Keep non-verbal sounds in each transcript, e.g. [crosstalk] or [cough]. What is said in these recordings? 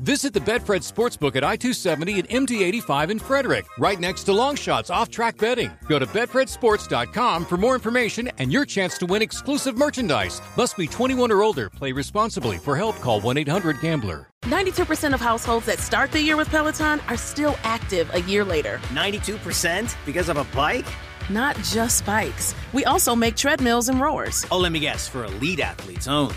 Visit the Betfred Sportsbook at I 270 and MD 85 in Frederick, right next to Longshots off track betting. Go to BetfredSports.com for more information and your chance to win exclusive merchandise. Must be 21 or older. Play responsibly. For help, call 1 800 Gambler. 92% of households that start the year with Peloton are still active a year later. 92% because of a bike? Not just bikes. We also make treadmills and rowers. Oh, let me guess, for elite athletes only,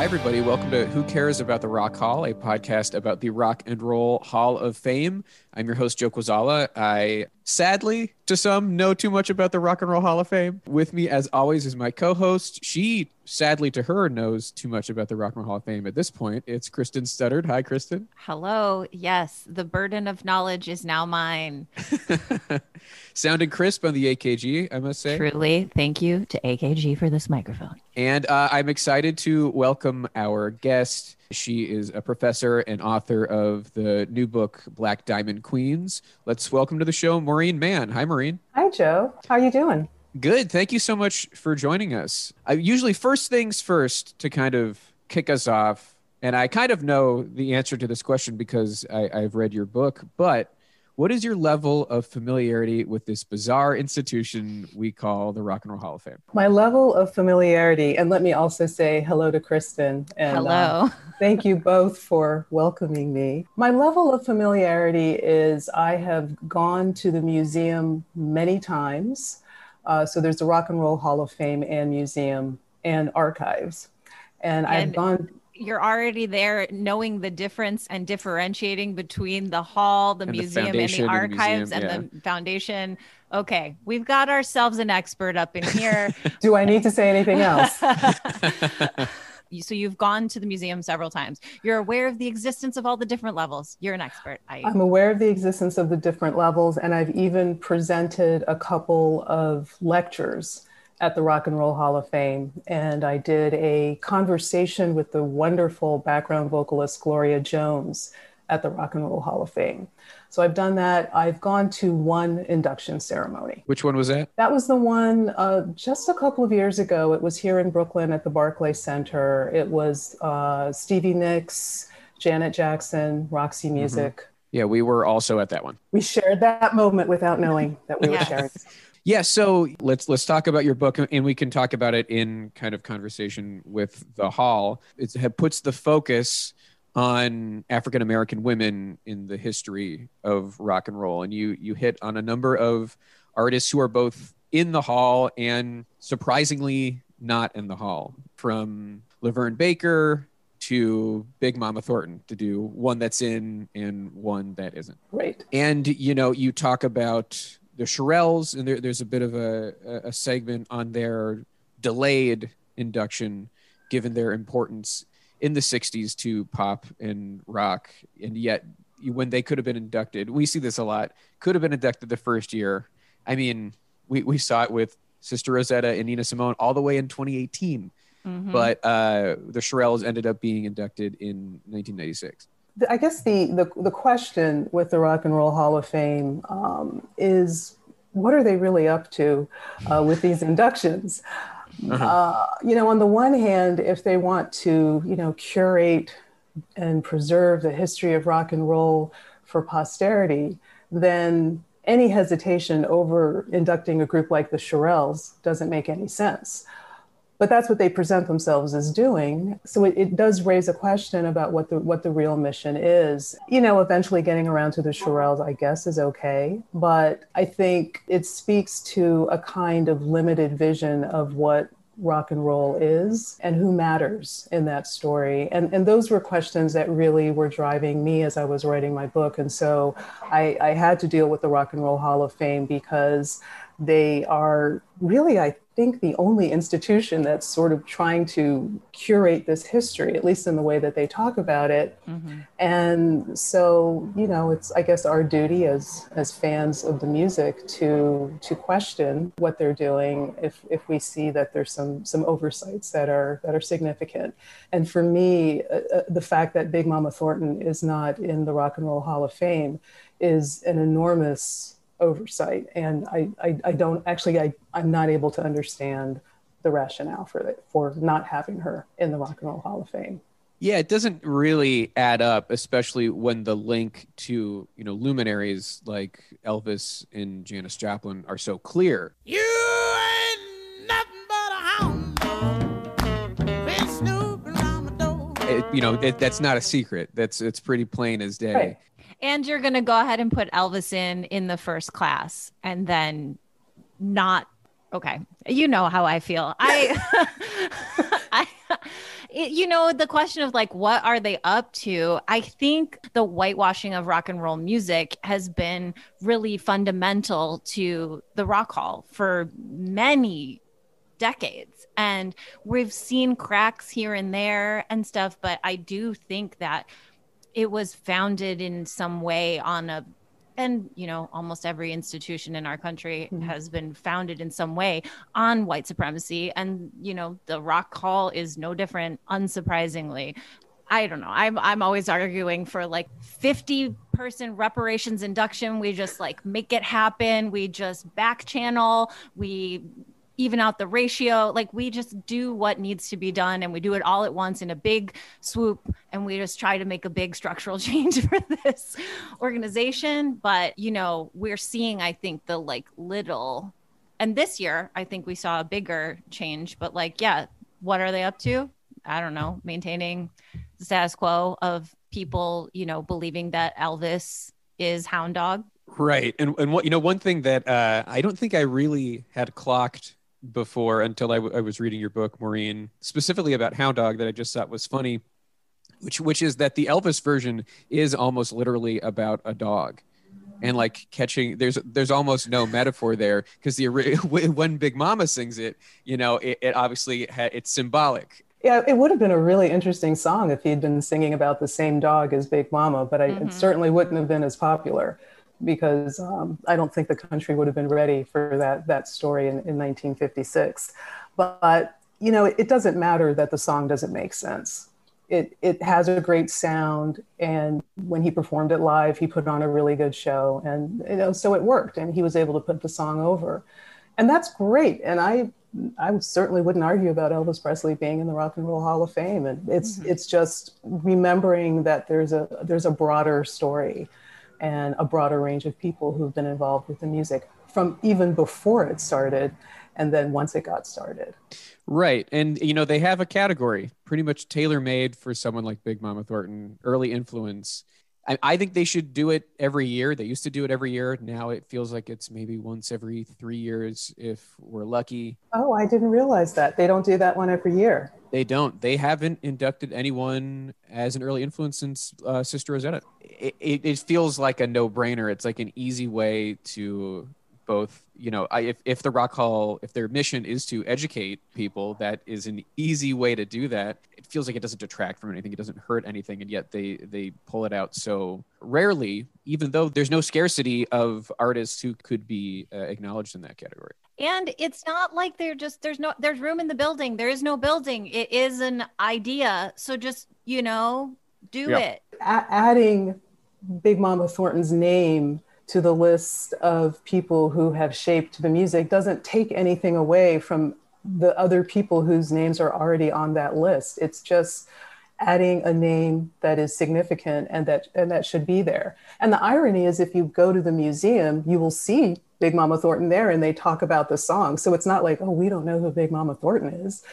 Hi, everybody. Welcome to Who Cares About the Rock Hall, a podcast about the Rock and Roll Hall of Fame. I'm your host, Joe Quazala. I sadly, to some, know too much about the Rock and Roll Hall of Fame. With me, as always, is my co host. She, sadly to her, knows too much about the Rock and Roll Hall of Fame at this point. It's Kristen Studdard. Hi, Kristen. Hello. Yes, the burden of knowledge is now mine. [laughs] Sounding crisp on the AKG, I must say. Truly, thank you to AKG for this microphone. And uh, I'm excited to welcome our guest. She is a professor and author of the new book, Black Diamond Queens. Let's welcome to the show Maureen Mahon. Hi, Maureen. Hi, Joe. How are you doing? Good. Thank you so much for joining us. I usually first things first to kind of kick us off, and I kind of know the answer to this question because I, I've read your book, but what is your level of familiarity with this bizarre institution we call the Rock and Roll Hall of Fame? My level of familiarity, and let me also say hello to Kristen. And, Hello. uh, [laughs] thank you both for welcoming me. My level of familiarity is I have gone to the museum many times. Uh, so there's the Rock and Roll Hall of Fame and Museum and Archives. And, I've gone You're already there knowing the difference and differentiating between the hall, the And the museum, and foundation the and the archives museum, and the foundation. Okay, we've got ourselves an expert up in here. [laughs] Do I need to say anything else? [laughs] [laughs] So you've gone to the museum several times. You're aware of the existence of all the different levels. You're an expert. I, I'm aware of the existence of the different levels, and I've even presented a couple of lectures at the Rock and Roll Hall of Fame. And I did a conversation with the wonderful background vocalist Gloria Jones at the Rock and Roll Hall of Fame. So I've done that. I've gone to one induction ceremony. Which one was that? That was the one uh, just a couple of years ago. It was here in Brooklyn at the Barclay Center. It was uh, Stevie Nicks, Janet Jackson, Roxy Music. Yeah, we were also at that one. We shared that moment without knowing that we were sharing. Yeah, so let's let's talk about your book, and we can talk about it in kind of conversation with the hall. It's, it puts the focus on African American women in the history of rock and roll, and you you hit on a number of artists who are both in the hall and surprisingly not in the hall, from LaVern Baker to Big Mama Thornton, to do one that's in and one that isn't. Right. And you know, you talk about the Shirelles, and there, there's a bit of a, a- segment on their delayed induction, given their importance in the '60s to pop and rock, and yet when they could have been inducted, we see this a lot. Could have been inducted the first year. I mean, we we saw it with Sister Rosetta and Nina Simone all the way in 2018, Mhm. but uh, the Shirelles ended up being inducted in 1996. I guess the, the, the question with the Rock and Roll Hall of Fame um, is what are they really up to uh, with these inductions? Uh, you know, on the one hand, if they want to, you know, curate and preserve the history of rock and roll for posterity, then any hesitation over inducting a group like the Shirelles doesn't make any sense. But that's what they present themselves as doing. So it, it, does raise a question about what the what the real mission is. You know, eventually getting around to the Shirelles, I guess, is okay. But I think it speaks to a kind of limited vision of what rock and roll is and who matters in that story. And, and those were questions that really were driving me as I was writing my book. And so I, I had to deal with the Rock and Roll Hall of Fame because they are really, I think, the only institution that's sort of trying to curate this history, at least in the way that they talk about it. Mm-hmm. And so, you know, it's I guess our duty as as fans of the music to to question what they're doing if if we see that there's some some oversights that are that are significant. And for me, uh, uh the fact that Big Mama Thornton is not in the Rock and Roll Hall of Fame is an enormous oversight. And I, I, I don't actually, I, I'm not able to understand the rationale for it, for not having her in the Rock and Roll Hall of Fame. Yeah, it doesn't really add up, especially when the link to you know luminaries like Elvis and Janis Joplin are so clear. You ain't nothing but a hound It, you know it, that's not a secret. That's it's pretty plain as day. Right and you're going to go ahead and put Elvis in in the first class and then not okay. You know how i feel. [laughs] I [laughs] i it, you know the question of like what are they up to? I think the whitewashing of rock and roll music has been really fundamental to the rock hall for many decades. And we've seen cracks here and there and stuff but i do think that it was founded in some way on a and you know almost every institution in our country mm-hmm. has been founded in some way on white supremacy and you know the rock hall is no different unsurprisingly I don't know. I'm I'm always arguing for like 50 person reparations induction. We just like make it happen. We just back channel. We even out the ratio. Like we just do what needs to be done and we do it all at once in a big swoop and we just try to make a big structural [laughs] change for this organization. But, you know, we're seeing, I think, the like little, and this year, I think we saw a bigger change. But like, yeah, what are they up to? I don't know, maintaining the status quo of people, you know, believing that Elvis is hound dog Right. And and what you know, one thing that uh, I don't think I really had clocked before until I, w- I was reading your book, Maureen, specifically about Hound Dog that I just thought was funny, which which is that the Elvis version is almost literally about a dog. And like catching, there's there's almost no metaphor there because the [laughs] when Big Mama sings it, you know, it, it obviously ha- it's symbolic. Yeah, it would have been a really interesting song if he'd been singing about the same dog as Big Mama, but I, mm-hmm. it certainly wouldn't have been as popular because um, I don't think the country would have been ready for that that story in, in 1956. But you know, it doesn't matter that the song doesn't make sense. It it has a great sound, and when he performed it live, he put on a really good show, and you know, so it worked, and he was able to put the song over, and that's great. And I I certainly wouldn't argue about Elvis Presley being in the Rock and Roll Hall of Fame, and it's mm-hmm. it's just remembering that there's a there's a broader story and a broader range of people who've been involved with the music from even before it started and then once it got started. Right. And, you know, they have a category pretty much tailor made for someone like Big Mama Thornton, early influence. I, I, think they should do it every year. They used to do it every year. Now it feels like it's maybe once every three years if we're lucky. Oh, I didn't realize that. They don't do that one every year. They don't. They haven't inducted anyone as an early influence since uh, Sister Rosetta. It, it, it feels like a no brainer. It's like an easy way to both you know I, if, if the rock hall if their mission is to educate people that is an easy way to do that. It feels like it doesn't detract from anything. It doesn't hurt anything. And yet they they pull it out so rarely even though there's no scarcity of artists who could be uh, acknowledged in that category. And it's not like they're just there's no there's room in the building. There is no building. It is an idea. So just you know do yeah. it. A- adding big mama thornton's name to the list of people who have shaped the music doesn't take anything away from the other people whose names are already on that list. It's just adding a name that is significant and that and that should be there. And the irony is if you go to the museum, you will see Big Mama Thornton there and they talk about the song. So it's not like, oh, we don't know who Big Mama Thornton is.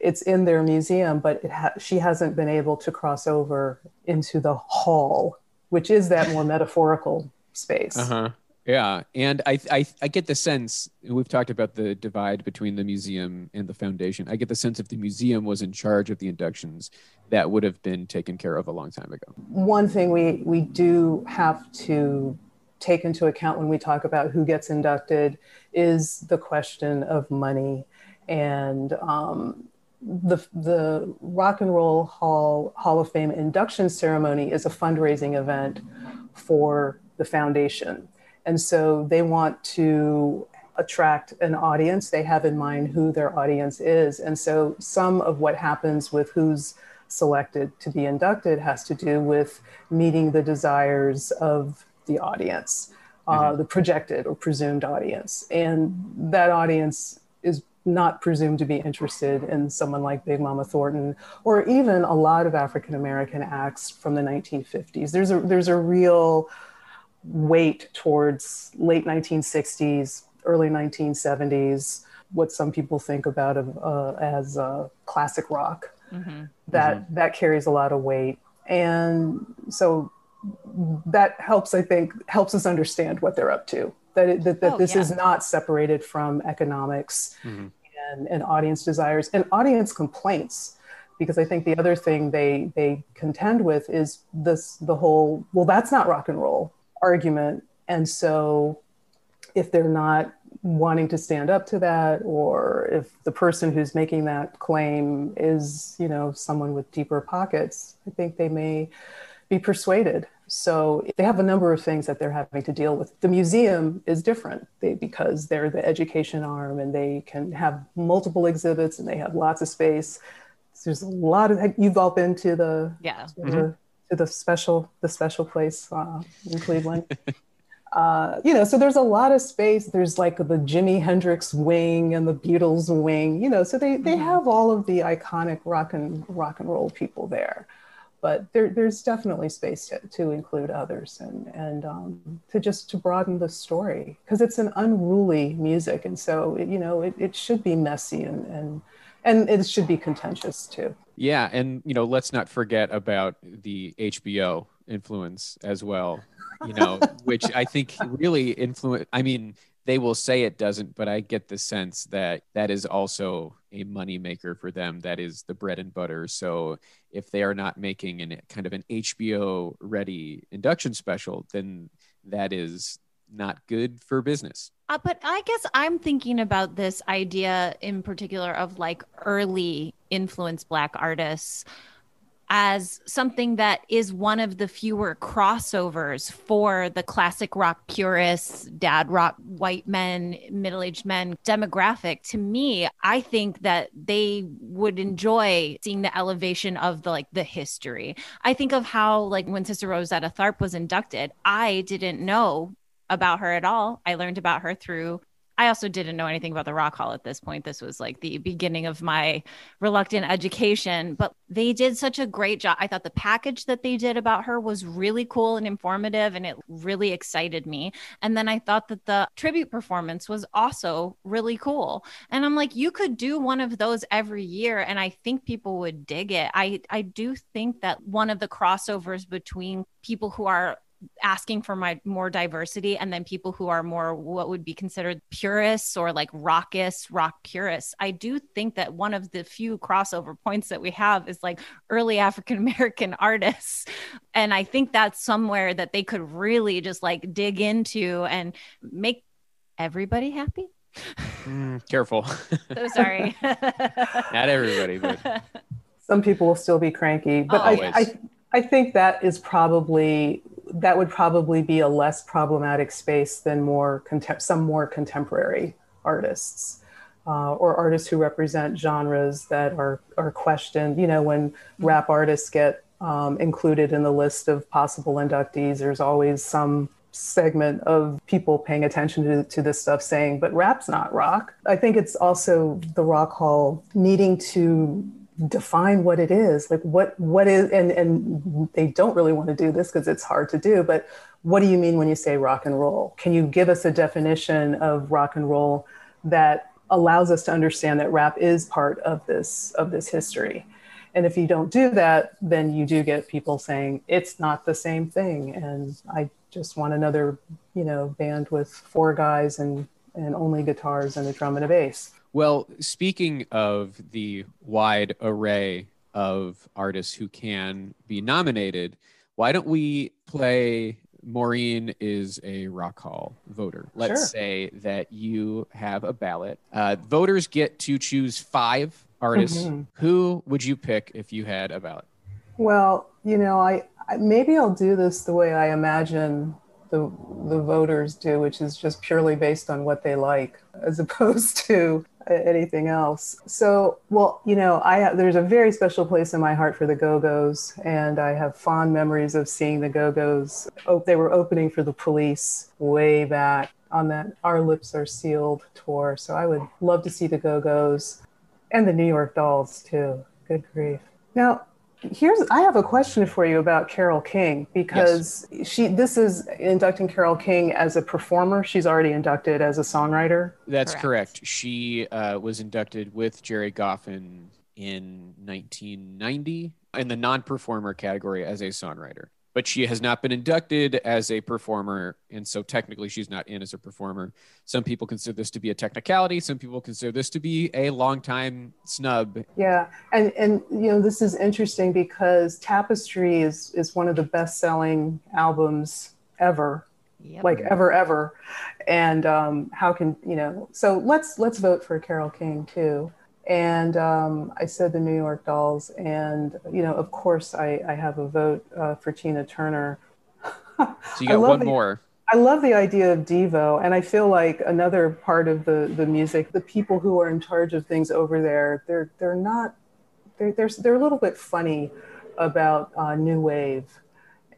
It's in their museum, but ha- she hasn't been able to cross over into the hall, which is that more metaphorical space. Uh-huh. Yeah, and I, I I get the sense we've talked about the divide between the museum and the foundation. I get the sense if the museum was in charge of the inductions, that would have been taken care of a long time ago. One thing we we do have to take into account when we talk about who gets inducted is the question of money and um, the the Rock and Roll Hall Hall of Fame induction ceremony is a fundraising event for the foundation and so they want to attract an audience. They have in mind who their audience is. And so some of what happens with who's selected to be inducted has to do with meeting the desires of the audience, uh, mm-hmm. the projected or presumed audience. And that audience is not presumed to be interested in someone like Big Mama Thornton or even a lot of African American acts from the 1950s. There's a there's a real weight towards late 1960s, early 1970s, what some people think about uh, as uh, classic rock. Mm-hmm. That mm-hmm. that carries a lot of weight, and so that helps. I think helps us understand what they're up to. That it, that, that oh, this yeah. is not separated from economics mm-hmm. and, and audience desires and audience complaints because I think the other thing they they contend with is this the whole well that's not rock and roll argument. And so if they're not wanting to stand up to that or if the person who's making that claim is you know someone with deeper pockets i think they may be persuaded. So they have a number of things that they're having to deal with. The museum is different. They, because they're the education arm and they can have multiple exhibits and they have lots of space. So there's a lot of you've all been to the yeah. to mm-hmm. The, to the special the special place uh, in Cleveland. [laughs] uh, you know, so there's a lot of space. There's like the Jimi Hendrix wing and the Beatles wing. You know, so they they mm-hmm. have all of the iconic rock and rock and roll people there. But there, there's definitely space to, to include others and and um, to just to broaden the story because it's an unruly music, and so it, you know it, it should be messy and and and it should be contentious too. Yeah, and you know, let's not forget about the HBO influence as well. You know, [laughs] which I think really influence. I mean, they will say it doesn't, but I get the sense that that is also a money maker for them. That is the bread and butter. So if they are not making an kind of an HBO ready induction special, then that is not good for business. Uh, but I guess I'm thinking about this idea in particular of like early influence Black artists as something that is one of the fewer crossovers for the classic rock purists, dad rock, white men, middle aged men demographic. To me, I think that they would enjoy seeing the elevation of the like the history. I think of how like when Sister Rosetta Tharpe was inducted, I didn't know about her at all. I learned about her through I also didn't know anything about the Rock Hall at this point. This was like the beginning of my reluctant education, but they did such a great job. I thought the package that they did about her was really cool and informative, and it really excited me. And then I thought that the tribute performance was also really cool. And I'm like, you could do one of those every year, and I think people would dig it. I, I do think that one of the crossovers between people who are asking for my more diversity and then people who are more what would be considered purists or like raucous rock purists. I do think that one of the few crossover points that we have is like early african american [laughs] artists. And i think that's somewhere that they could really just like dig into and make everybody happy. Mm, careful. So sorry. [laughs] Not everybody but some people will still be cranky but I, I I think that is probably that would probably be a less problematic space than more contem- some more contemporary artists uh, or artists who represent genres that are are questioned. You know, when mm-hmm. rap artists get um, included in the list of possible inductees, there's always some segment of people paying attention to, to this stuff saying, but rap's not rock. I think it's also the Rock Hall needing to define what it is like what what is and and they don't really want to do this because it's hard to do but what do you mean when you say rock and roll? Can you give us a definition of rock and roll that allows us to understand that rap is part of this of this history? And if you don't do that then you do get people saying it's not the same thing and i just want another you know band with four guys and and only guitars and a drum and a bass Well, speaking of the wide array of artists who can be nominated, why don't we play Maureen is a Rock Hall voter? Let's Sure. say that you have a ballot. Uh, voters get to choose five artists. Mhm. Who would you pick if you had a ballot? Well, you know, I, I maybe I'll do this the way I imagine the the voters do, which is just purely based on what they like, as [laughs] opposed to anything else. So, well, you know, I there's a very special place in my heart for the Go Go's, and I have fond memories of seeing the Go Go's. Oh, they were opening for the Police way back on that "Our Lips Are Sealed" tour. So I would love to see the Go Go's and the New York Dolls too. Good grief! Now, here's I have a question for you about Carole King because she this is inducting Carole King as a performer. She's already inducted as a songwriter. That's Correct. correct. She uh, was inducted with Gerry Goffin in 1990 in the non-performer category as a songwriter. But she has not been inducted as a performer, and so technically she's not in as a performer. Some people consider this to be a technicality. Some people consider this to be a long-time snub. Yeah, and and you know this is interesting because Tapestry is is one of the best selling albums ever. Yep. like ever ever and um, how can you know so let's let's vote for carole king too and um, i said the new york dolls and you know of course i, I have a vote uh, for tina turner So [laughs] you got one the- more. I love the idea of Devo, and I feel like another part of the the music, the people who are in charge of things over there, they're they're not they're they're, they're a little bit funny about uh, new wave,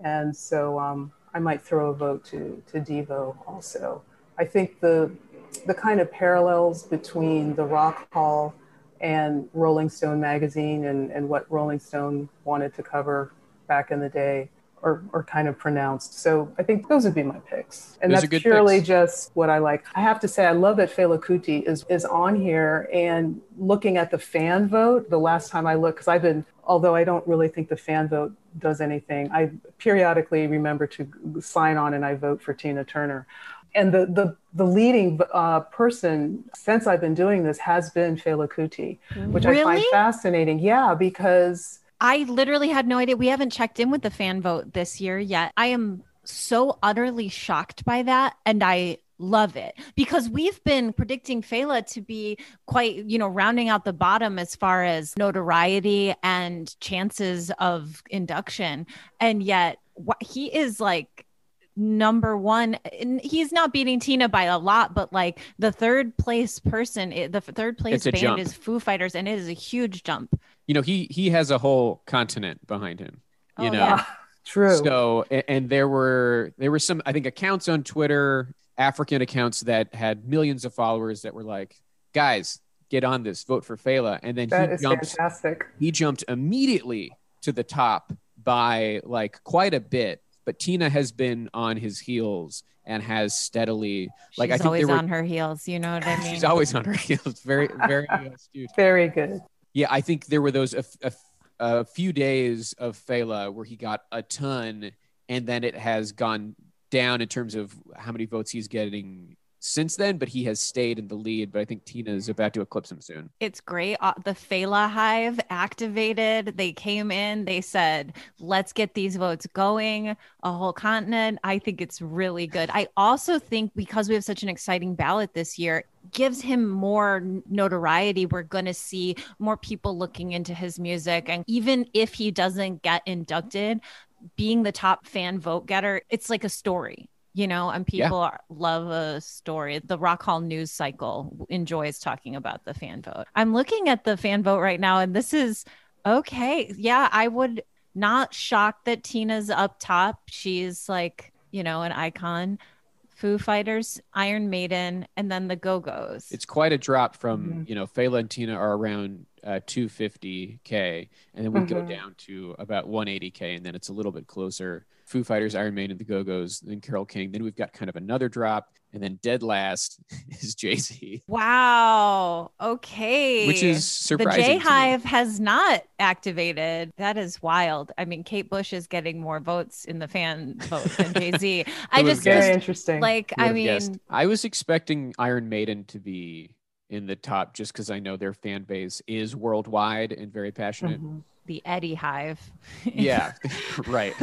and so um, I might throw a vote to to Devo also. I think the the kind of parallels between the Rock Hall and Rolling Stone magazine and, and what Rolling Stone wanted to cover back in the day are, are kind of pronounced. So I think those would be my picks. And Those that's purely picks. just what I like. I have to say, I love that Fela Kuti is, is on here and looking at the fan vote. The last time I looked, because I've been, although I don't really think the fan vote does anything, I periodically remember to sign on and I vote for Tina Turner. And the, the, the leading uh, person since I've been doing this has been Fela Kuti, which I find fascinating. Yeah, because I literally had no idea. We haven't checked in with the fan vote this year yet. I am so utterly shocked by that. And I love it because we've been predicting Fela to be quite, you know, rounding out the bottom as far as notoriety and chances of induction. And yet wh- he is like, number one and he's not beating tina by a lot but like the third place person the third place band jump. is foo fighters and it is a huge jump You know, he he has a whole continent behind him. You Oh, know, yeah. [laughs] true. So, a- and there were there were some I think accounts on Twitter, African accounts that had millions of followers that were like, guys, get on this, vote for Fela, and then that he is jumps fantastic. he jumped immediately to the top by like quite a bit. But Tina has been on his heels and has steadily like she's I think always were, on her heels you know what i [laughs] mean she's always on her heels. Very very [laughs] astute. Very good. Yeah, I think there were those a, a, a few days of Fela where he got a ton, and then it has gone down in terms of how many votes he's getting since then. But he has stayed in the lead. But I think Tina is about to eclipse him soon. It's great. Uh, the Fela Hive activated. They came in. They said, "Let's get these votes going." A whole continent. I think it's really good. I also think because we have such an exciting ballot this year, gives him more notoriety. We're going to see more people looking into his music, and even if he doesn't get inducted, being the top fan vote getter, it's like a story. You know, and people are, love a story. The Rock Hall news cycle enjoys talking about the fan vote. I'm looking at the fan vote right now, and this is okay. Yeah, I would not shocked that Tina's up top. She's like, you know, an icon. Foo Fighters, Iron Maiden, and then the Go Go's. It's quite a drop from Mm-hmm. you know Fela and Tina are around uh, 250k, and then we go Mhm. down to about 180k, and then it's a little bit closer. Foo Fighters, Iron Maiden, the Go Go's, then Carole King. Then we've got kind of another drop, and then dead last [laughs] is Jay Z, Wow. Okay. which is the surprising. J to me. Hive has not activated. That is wild. I mean, Kate Bush is getting more votes in the fan vote than Jay Z. [laughs] I just, would've Very guessed? interesting. like, I mean, guessed? I was expecting Iron Maiden to be in the top just because I know their fan base is worldwide and very passionate. Mhm. the Eddie Hive. yeah [laughs] right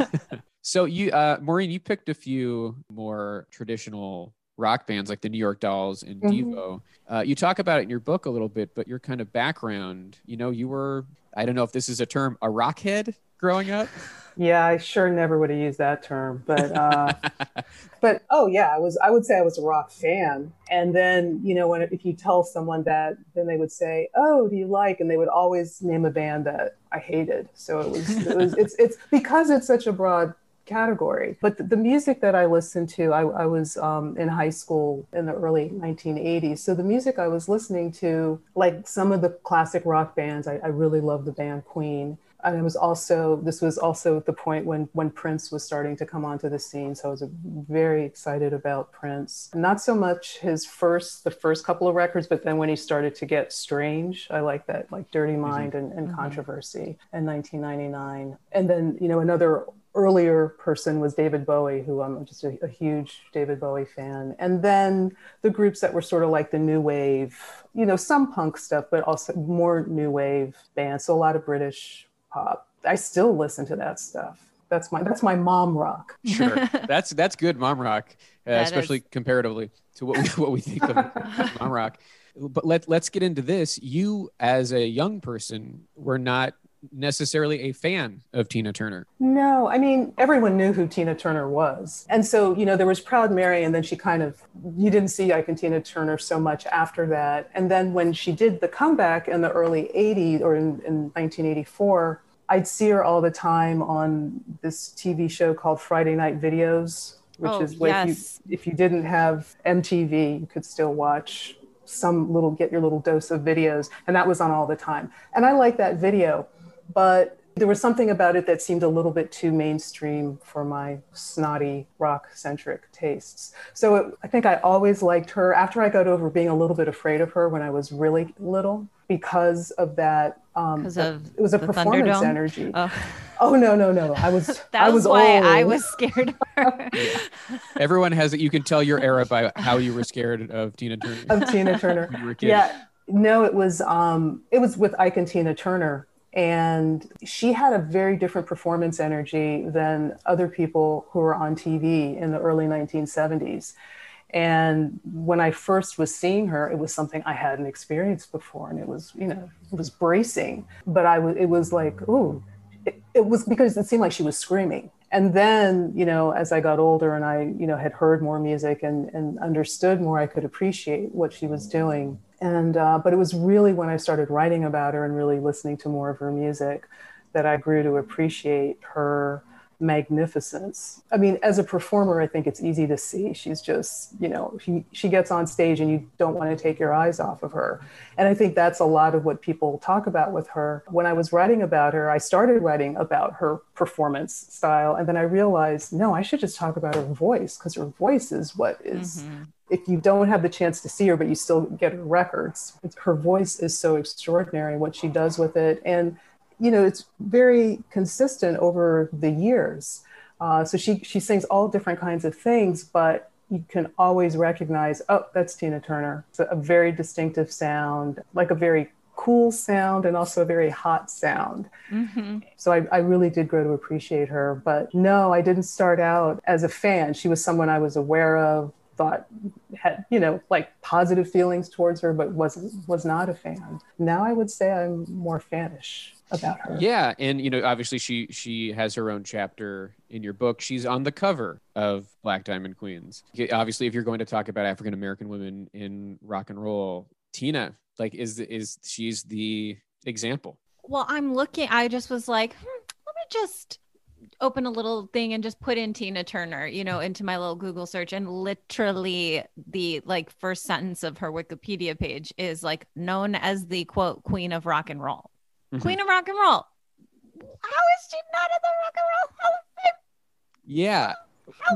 so you uh maureen you picked a few more traditional rock bands like the new york dolls and Mhm. devo uh, you talk about it in your book a little bit but your kind of background you know you were i don't know if this is a term a rockhead growing up Yeah, I sure never would have used that term, but uh, [laughs] but oh yeah, I was. I would say I was a rock fan, and then you know when if you tell someone that, then they would say, "Oh, do you like?" And they would always name a band that I hated. So it was. It was it's it's because it's such a broad category. But the, the music that I listened to, I, I was um, in high school in the early 1980s. So the music I was listening to, like some of the classic rock bands, I, I really loved the band Queen. And it was also this was also the point when when Prince was starting to come onto the scene. So I was very excited about Prince. Not so much his first the first couple of records, but then when he started to get strange, I like that like Dirty Mind and, and Controversy in 1999. And then you know another earlier person was David Bowie, who I'm just a, a, huge David Bowie fan. And then the groups that were sort of like the new wave, you know, some punk stuff, but also more new wave bands. So a lot of British pop. I still listen to that stuff. That's my that's my mom rock. [laughs] sure that's that's good mom rock uh, especially is. comparatively to what we [laughs] what we think of mom rock but let, let's get into this you as a young person were not necessarily a fan of tina turner. No, I mean everyone knew who Tina Turner was, and so you know there was Proud Mary, and then she kind of you didn't see Ike and Tina Turner so much after that, and then when she did the comeback in the early '80s or in, in 1984, I'd see her all the time on this TV show called Friday Night Videos, which Oh, is where yes. if, you, if you didn't have MTV, you could still watch some little get your little dose of videos, and that was on all the time, and I like that video but there was something about it that seemed a little bit too mainstream for my snotty rock centric tastes. So it, I think I always liked her after I got over being a little bit afraid of her when I was really little because of that. Um, Because that- of it was a performance Thunderdome? energy. Oh, Oh no no no! I was [laughs] that I was, was why old. I was scared of her. everyone has it you can tell your era by how you were scared of tina turner of Tina Turner. [laughs] when you were a kid. Yeah, no, it was um, it was with Ike and Tina Turner, and she had a very different performance energy than other people who were on TV in the early 1970s. And when I first was seeing her, it was something I hadn't experienced before, and it was you know it was bracing. But I was it was like ooh, it, it was because it seemed like she was screaming. And then, you know, as I got older and I, you know, had heard more music and, and understood more, I could appreciate what she was doing. And, uh, but it was really when I started writing about her and really listening to more of her music that I grew to appreciate her magnificence. I mean, as a performer, I think it's easy to see. She's just, you know, she, she gets on stage and you don't want to take your eyes off of her. And I think that's a lot of what people talk about with her. When I was writing about her, I started writing about her performance style. And then I realized, no, I should just talk about her voice because her voice is what is- If you don't have the chance to see her, but you still get her records, it's, her voice is so extraordinary, what she does with it. And you know, it's very consistent over the years. Uh, so she she sings all different kinds of things, but you can always recognize, oh, that's Tina Turner. It's a, very distinctive sound, like a very cool sound and also a very hot sound. Mhm. So I, I really did grow to appreciate her. But no, I didn't start out as a fan. She was someone I was aware of, thought had, you know, like positive feelings towards her, but wasn't was not a fan. Now I would say I'm more fanish about her. Yeah, and you know, obviously she she has her own chapter in your book. She's on the cover of Black Diamond Queens. Obviously, if you're going to talk about African American women in rock and roll, Tina like is is she's the example. Well, I'm looking. I just was like, hmm, let me just open a little thing and just put in Tina Turner, you know, into my little Google search, and literally the like first sentence of her Wikipedia page is like known as the quote queen of rock and roll. Mhm. Queen of rock and roll. How is she not in the rock and roll Hall of Fame? Yeah,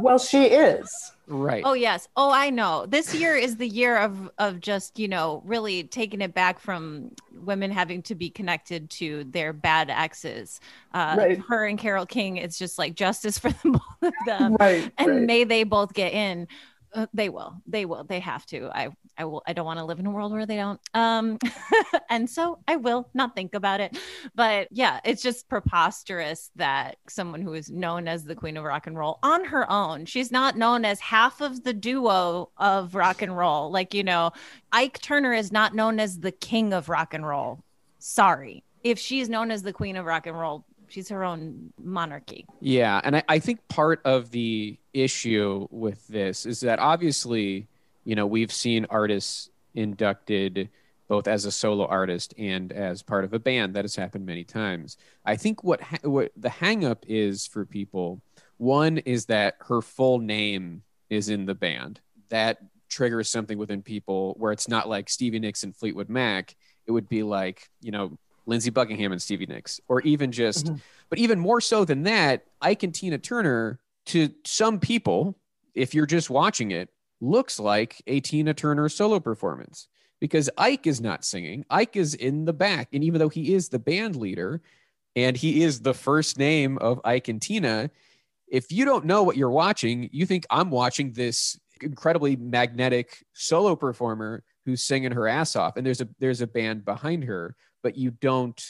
Well, she is. Right. Oh yes. Oh, I know. This year is the year of of just, you know, really taking it back from women having to be connected to their bad exes. Uh Right. her and Carole King, it's just like justice [laughs] for the both of them. right. and right. may they both get in. Uh, they will. They will. They have to. I I will I don't want to live in a world where they don't. Um [laughs] and so I will not think about it. But yeah, it's just preposterous that someone who is known as the queen of rock and roll on her own, she's not known as half of the duo of rock and roll. Like, you know, Ike Turner is not known as the king of rock and roll. Sorry. If she's known as the queen of rock and roll, she's her own monarchy. Yeah, and I, I think part of the issue with this is that obviously, you know, we've seen artists inducted both as a solo artist and as part of a band. That has happened many times. I think what ha- what the hangup is for people, one is that her full name is in the band. That triggers something within people where it's not like Stevie Nicks and Fleetwood Mac. It would be like, you know, Lindsey Buckingham and Stevie Nicks, or even just Mhm. but even more so than that, Ike and Tina Turner, to some people, if you're just watching it, looks like a Tina Turner solo performance because Ike is not singing. Ike is in the back. And even though he is the band leader and he is the first name of Ike and Tina, if you don't know what you're watching, you think I'm watching this incredibly magnetic solo performer who's singing her ass off and there's a there's a band behind her, but you don't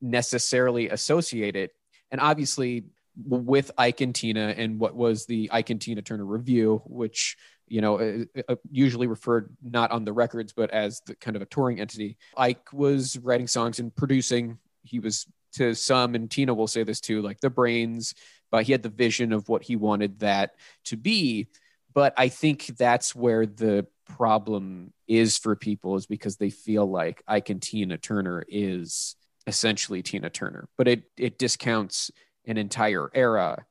necessarily associate it. And obviously, with Ike and Tina and what was the Ike and Tina Turner Revue, which you know uh, uh, usually referred not on the records but as the kind of a touring entity. Ike was writing songs and producing. He was to some, and Tina will say this too, like the brains. But he had the vision of what he wanted that to be. But I think that's where the problem is for people is because they feel like Ike and Tina Turner is essentially Tina Turner, but it it discounts an entire era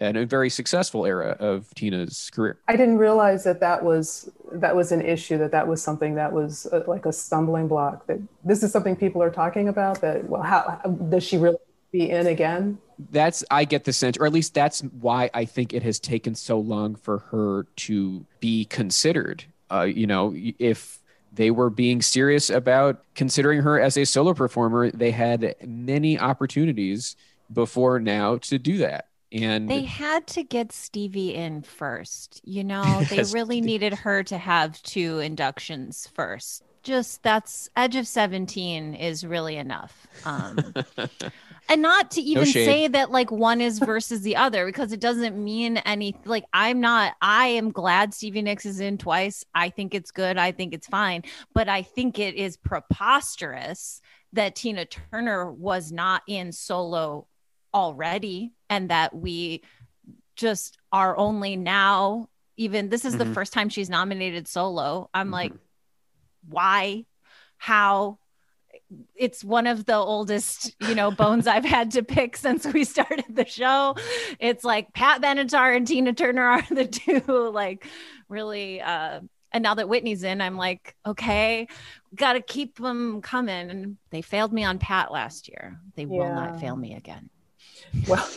and a very successful era of Tina's career. I didn't realize that that was that was an issue. That that was something that was uh, like a stumbling block. That this is something people are talking about. That well, how does she really be in again? That's I get the sense, or at least that's why I think it has taken so long for her to be considered. Uh, you know, if they were being serious about considering her as a solo performer, they had many opportunities before now to do that. And They had to get Stevie in first. You know, [laughs] they really needed her to have two inductions first. Just that's Edge of 17 is really enough. Um, [laughs] and not to even shade. say that like one is versus the other because it doesn't mean any like I'm not I am glad Stevie Nicks is in twice. I think it's good. I think it's fine, but I think it is preposterous that Tina Turner was not in solo already and that we just are only now even this is the Mhm. first time she's nominated solo. I'm like Mhm. Why how it's one of the oldest, you know, bones I've had to pick since we started the show. It's like Pat Benatar and Tina Turner are the two, like, really. Uh, and now that Whitney's in, I'm like, okay, got to keep them coming. And they failed me on Pat last year. They will not fail me again. Well,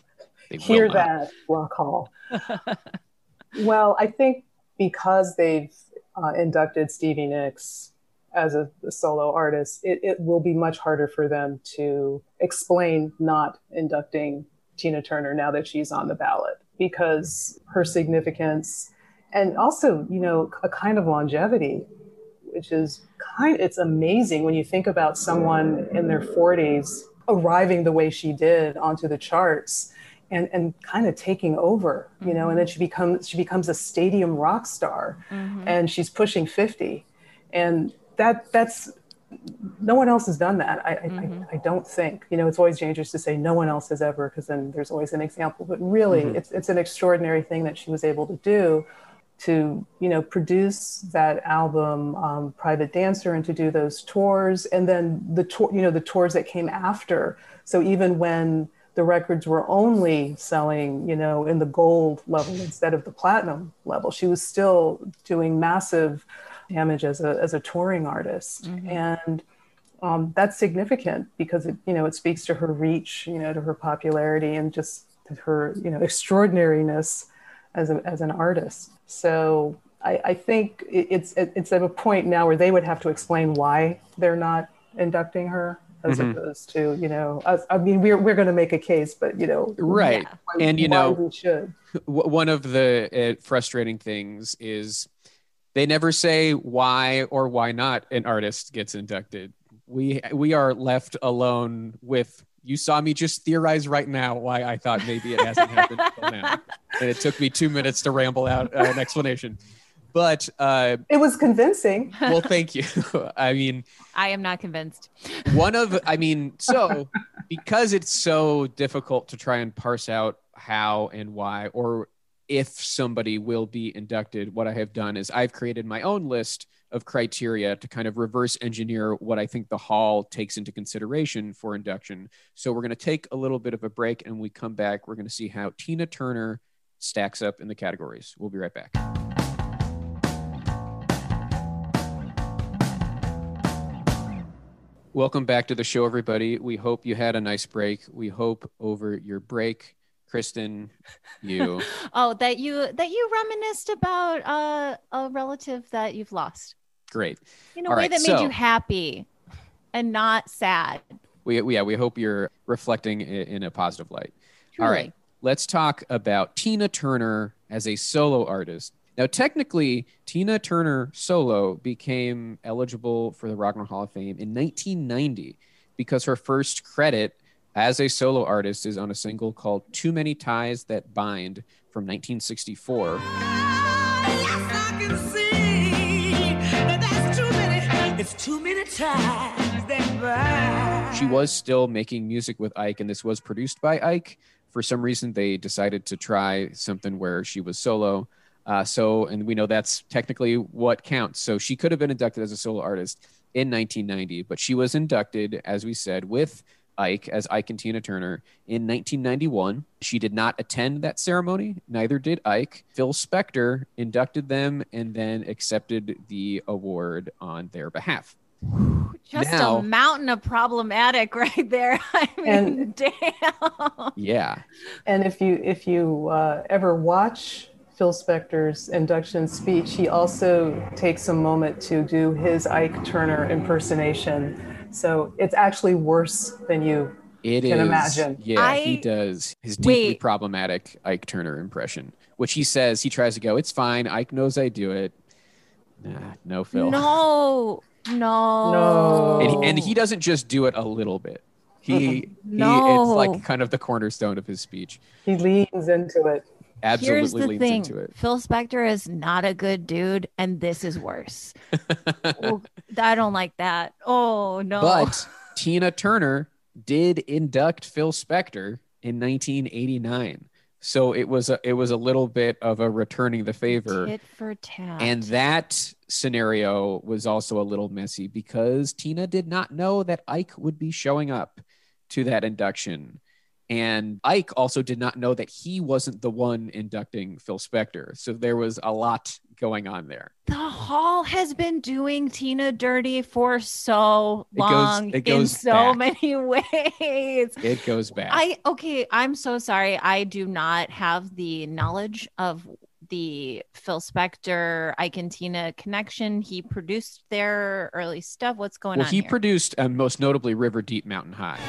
[laughs] hear that rock hall. [laughs] well, I think because they've uh, inducted Stevie Nicks as a, a solo artist, it, it will be much harder for them to explain not inducting Tina Turner now that she's on the ballot because her significance and also, you know, a kind of longevity, which is kind it's amazing when you think about someone in their 40s arriving the way she did onto the charts and and kind of taking over you know and then she becomes she becomes a stadium rock star Mhm. and she's pushing 50 and that that's no one else has done that I, I- Mhm. I, I don't think you know it's always dangerous to say no one else has ever because then there's always an example but really Mhm. it's, it's an extraordinary thing that she was able to do to you know produce that album um, private dancer and to do those tours and then the tour you know the tours that came after so even when the records were only selling, you know, in the gold level instead of the platinum level. She was still doing massive damage as a as a touring artist, and um, that's significant because it you know it speaks to her reach, you know, to her popularity and just her you know extraordinariness as a, as an artist. So I, I think it's it's at a point now where they would have to explain why they're not inducting her as Mhm. opposed to you know us, I mean we're we're going to make a case, but you know Right. why- And, you why know, we should. [laughs] w- one of the uh, frustrating things is they never say why or why not an artist gets inducted. We we are left alone with you saw me just theorize right now why I thought maybe it hasn't happened until now, and it took me two minutes to ramble out uh, an explanation. But uh, It was convincing. well, [laughs] thank you. [laughs] I mean, I am not convinced. one of i mean [laughs] so because it's so difficult to try and parse out how and why or if somebody will be inducted what i have done is i've created my own list of criteria to kind of reverse engineer what i think the hall takes into consideration for induction so we're going to take a little bit of a break and when we come back we're going to see how tina turner stacks up in the categories we'll be right back Welcome back to the show, everybody. We hope you had a nice break. We hope over your break, Kristen, you. [laughs] Oh, that you that you reminisced about uh, a relative that you've lost Great. in a All way right, that made so- you happy and not sad. We, we- yeah, we hope you're reflecting i- in a positive light. All Truly. right, let's talk about Tina Turner as a solo artist. Now, technically, Tina Turner solo became eligible for the Rock and Roll Hall of Fame in 1990 because her first credit as a solo artist is on a single called Too Many Ties That Bind from 1964. Yes, I can see that that's too many. It's too many times. She was still making music with Ike, and this was produced by Ike. For some reason, they decided to try something where she was solo. Uh, so, and we know that's technically what counts. So she could have been inducted as a solo artist in 1990, but she was inducted, as we said, with Ike as Ike and Tina Turner in 1991. She did not attend that ceremony, neither did Ike. Phil Spector inducted them and then accepted the award on their behalf. Just Now- a mountain of problematic [laughs] right there. [laughs] I mean, And- damn. Yeah. And if you if you uh, ever watch Phil Spector's induction speech, he also takes a moment to do his Ike Turner impersonation. So it's actually worse than you. It is. Can imagine. Yeah, he does his deeply Wait. problematic Ike Turner impression, which he says he tries to go. It's fine. Ike knows I do it. Nah, no, Phil. No, no, No. And he, and he doesn't just do it a little bit. He, he it's like kind of the cornerstone of his speech. He leans into it. Absolutely Here's the leans thing: into it. Phil Spector is not a good dude, and this is worse. [laughs] Oh, I don't like that. Oh no! But [laughs] Tina Turner did induct Phil Spector in 1989. So it was a it was a little bit of a returning the favor. tit for tat. And that scenario was also a little messy because Tina did not know that Ike would be showing up to that induction. And Ike also did not know that he wasn't the one inducting Phil Spector. So there was a lot going on there. the hall has been doing Tina dirty for so It goes- long it goes in so back. many [laughs] ways. It goes back. I okay, I'm so sorry. I do not have the knowledge of the Phil Spector Ike and Tina connection. He produced their early stuff. What's going well, on? he here? produced uh, most notably River Deep Mountain High.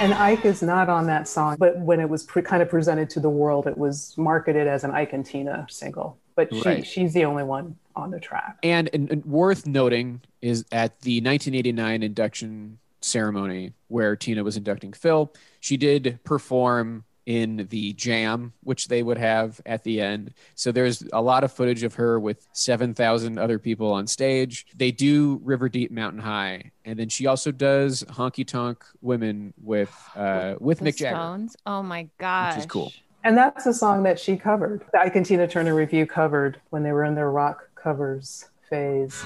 And Ike is not on that song, but when it was pre- kind of presented to the world, it was marketed as an Ike and Tina single. But she, Right. she's the only one on the track. And, and, and worth noting is at the 1989 induction ceremony where Tina was inducting Phil, she did perform in the jam, which they would have at the end. So there's a lot of footage of her with 7,000 other people on stage. They do River Deep Mountain High. And then she also does Honky Tonk Women with, uh, [gasps] with The Mick Jagger. Stones. Oh my gosh. Which is cool. And that's a song that she covered. The Ike and Tina Turner Revue covered when they were in their rock covers phase.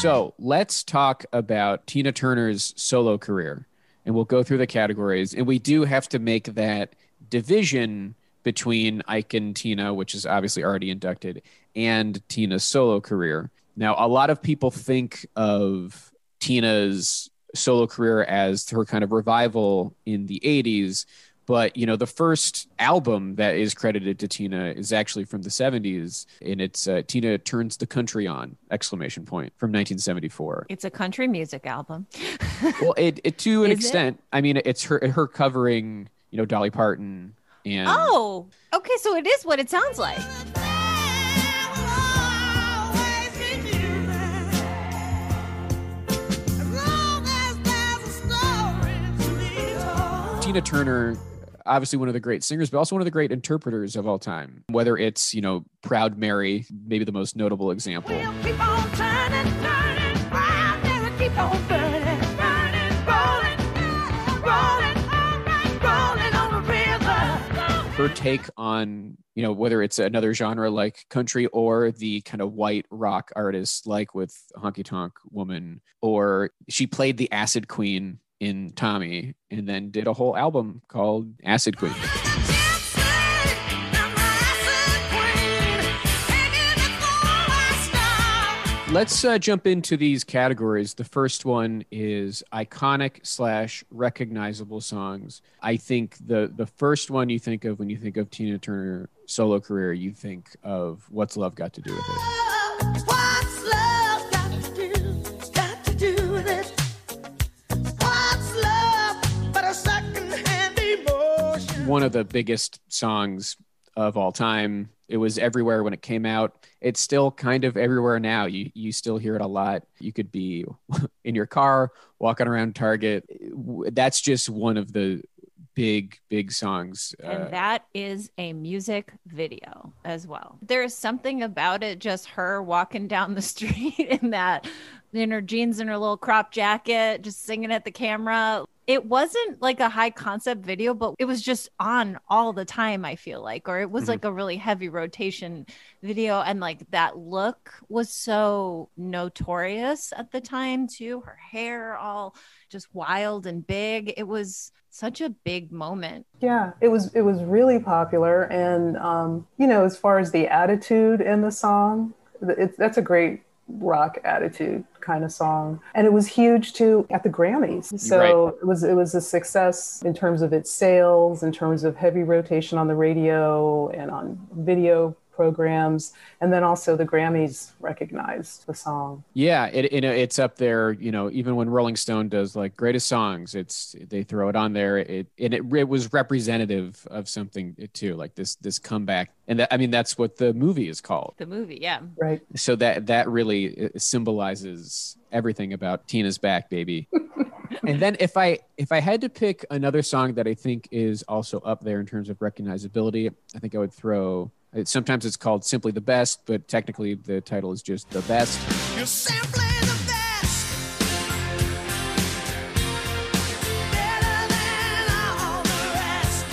So let's talk about Tina Turner's solo career, and we'll go through the categories. And we do have to make that division between Ike and Tina, which is obviously already inducted, and Tina's solo career. Now, a lot of people think of Tina's solo career as her kind of revival in the 80s but you know the first album that is credited to tina is actually from the 70s and it's uh, tina turns the country on exclamation point from 1974 It's a country music album. [laughs] well it, it to an Is it? extent i mean it's her her covering you know dolly parton and Oh, okay. So it is what it sounds like. tina turner obviously one of the great singers but also one of the great interpreters of all time. Whether it's you know proud mary maybe the most notable example. Turning, turning, burning, burning, rolling, rolling, her take on you know whether it's another genre like country or the kind of white rock artists like with honky tonk woman or she played the acid queen in tommy and then did a whole album called acid queen. Let's uh, jump into these categories. The first one is iconic slash recognizable songs. I think the the first one you think of when you think of tina turner solo career you think of what's love got to do with it one of the biggest songs of all time. It was everywhere when it came out. It's still kind of everywhere now. You you still hear it a lot. You could be [laughs] in your car, walking around Target. That's just one of the big big songs. And Uh, that is a music video as well. There's something about it, just her walking down the [laughs] street in that, in her jeans and her little crop jacket, just singing at the camera. It wasn't like a high concept video, but it was just on all the time, I feel like, or it was Mhm. like a really heavy rotation video. And like that look was so notorious at the time, too. Her hair all just wild and big. It was such a big moment. Yeah, it was it was really popular, and um, you know, as far as the attitude in the song, it's that's a great rock attitude kind of song, and it was huge too at the Grammys. So Right. it was it was a success in terms of its sales, in terms of heavy rotation on the radio and on video programs, and then also the Grammys recognized the song. Yeah, it, it it's up there. You know, even when Rolling Stone does like greatest songs, it's they throw it on there. It and it, it was representative of something too, like this this comeback. And that, I mean, that's what the movie is called. The movie, yeah. Right. So that that really uh, symbolizes everything about Tina's back, baby. [laughs] and then if I if I had to pick another song that I think is also up there in terms of recognizability, I think I would throw. It- Sometimes it's called simply the best, but technically the title is just the best. You're simply the best. Better than all the rest.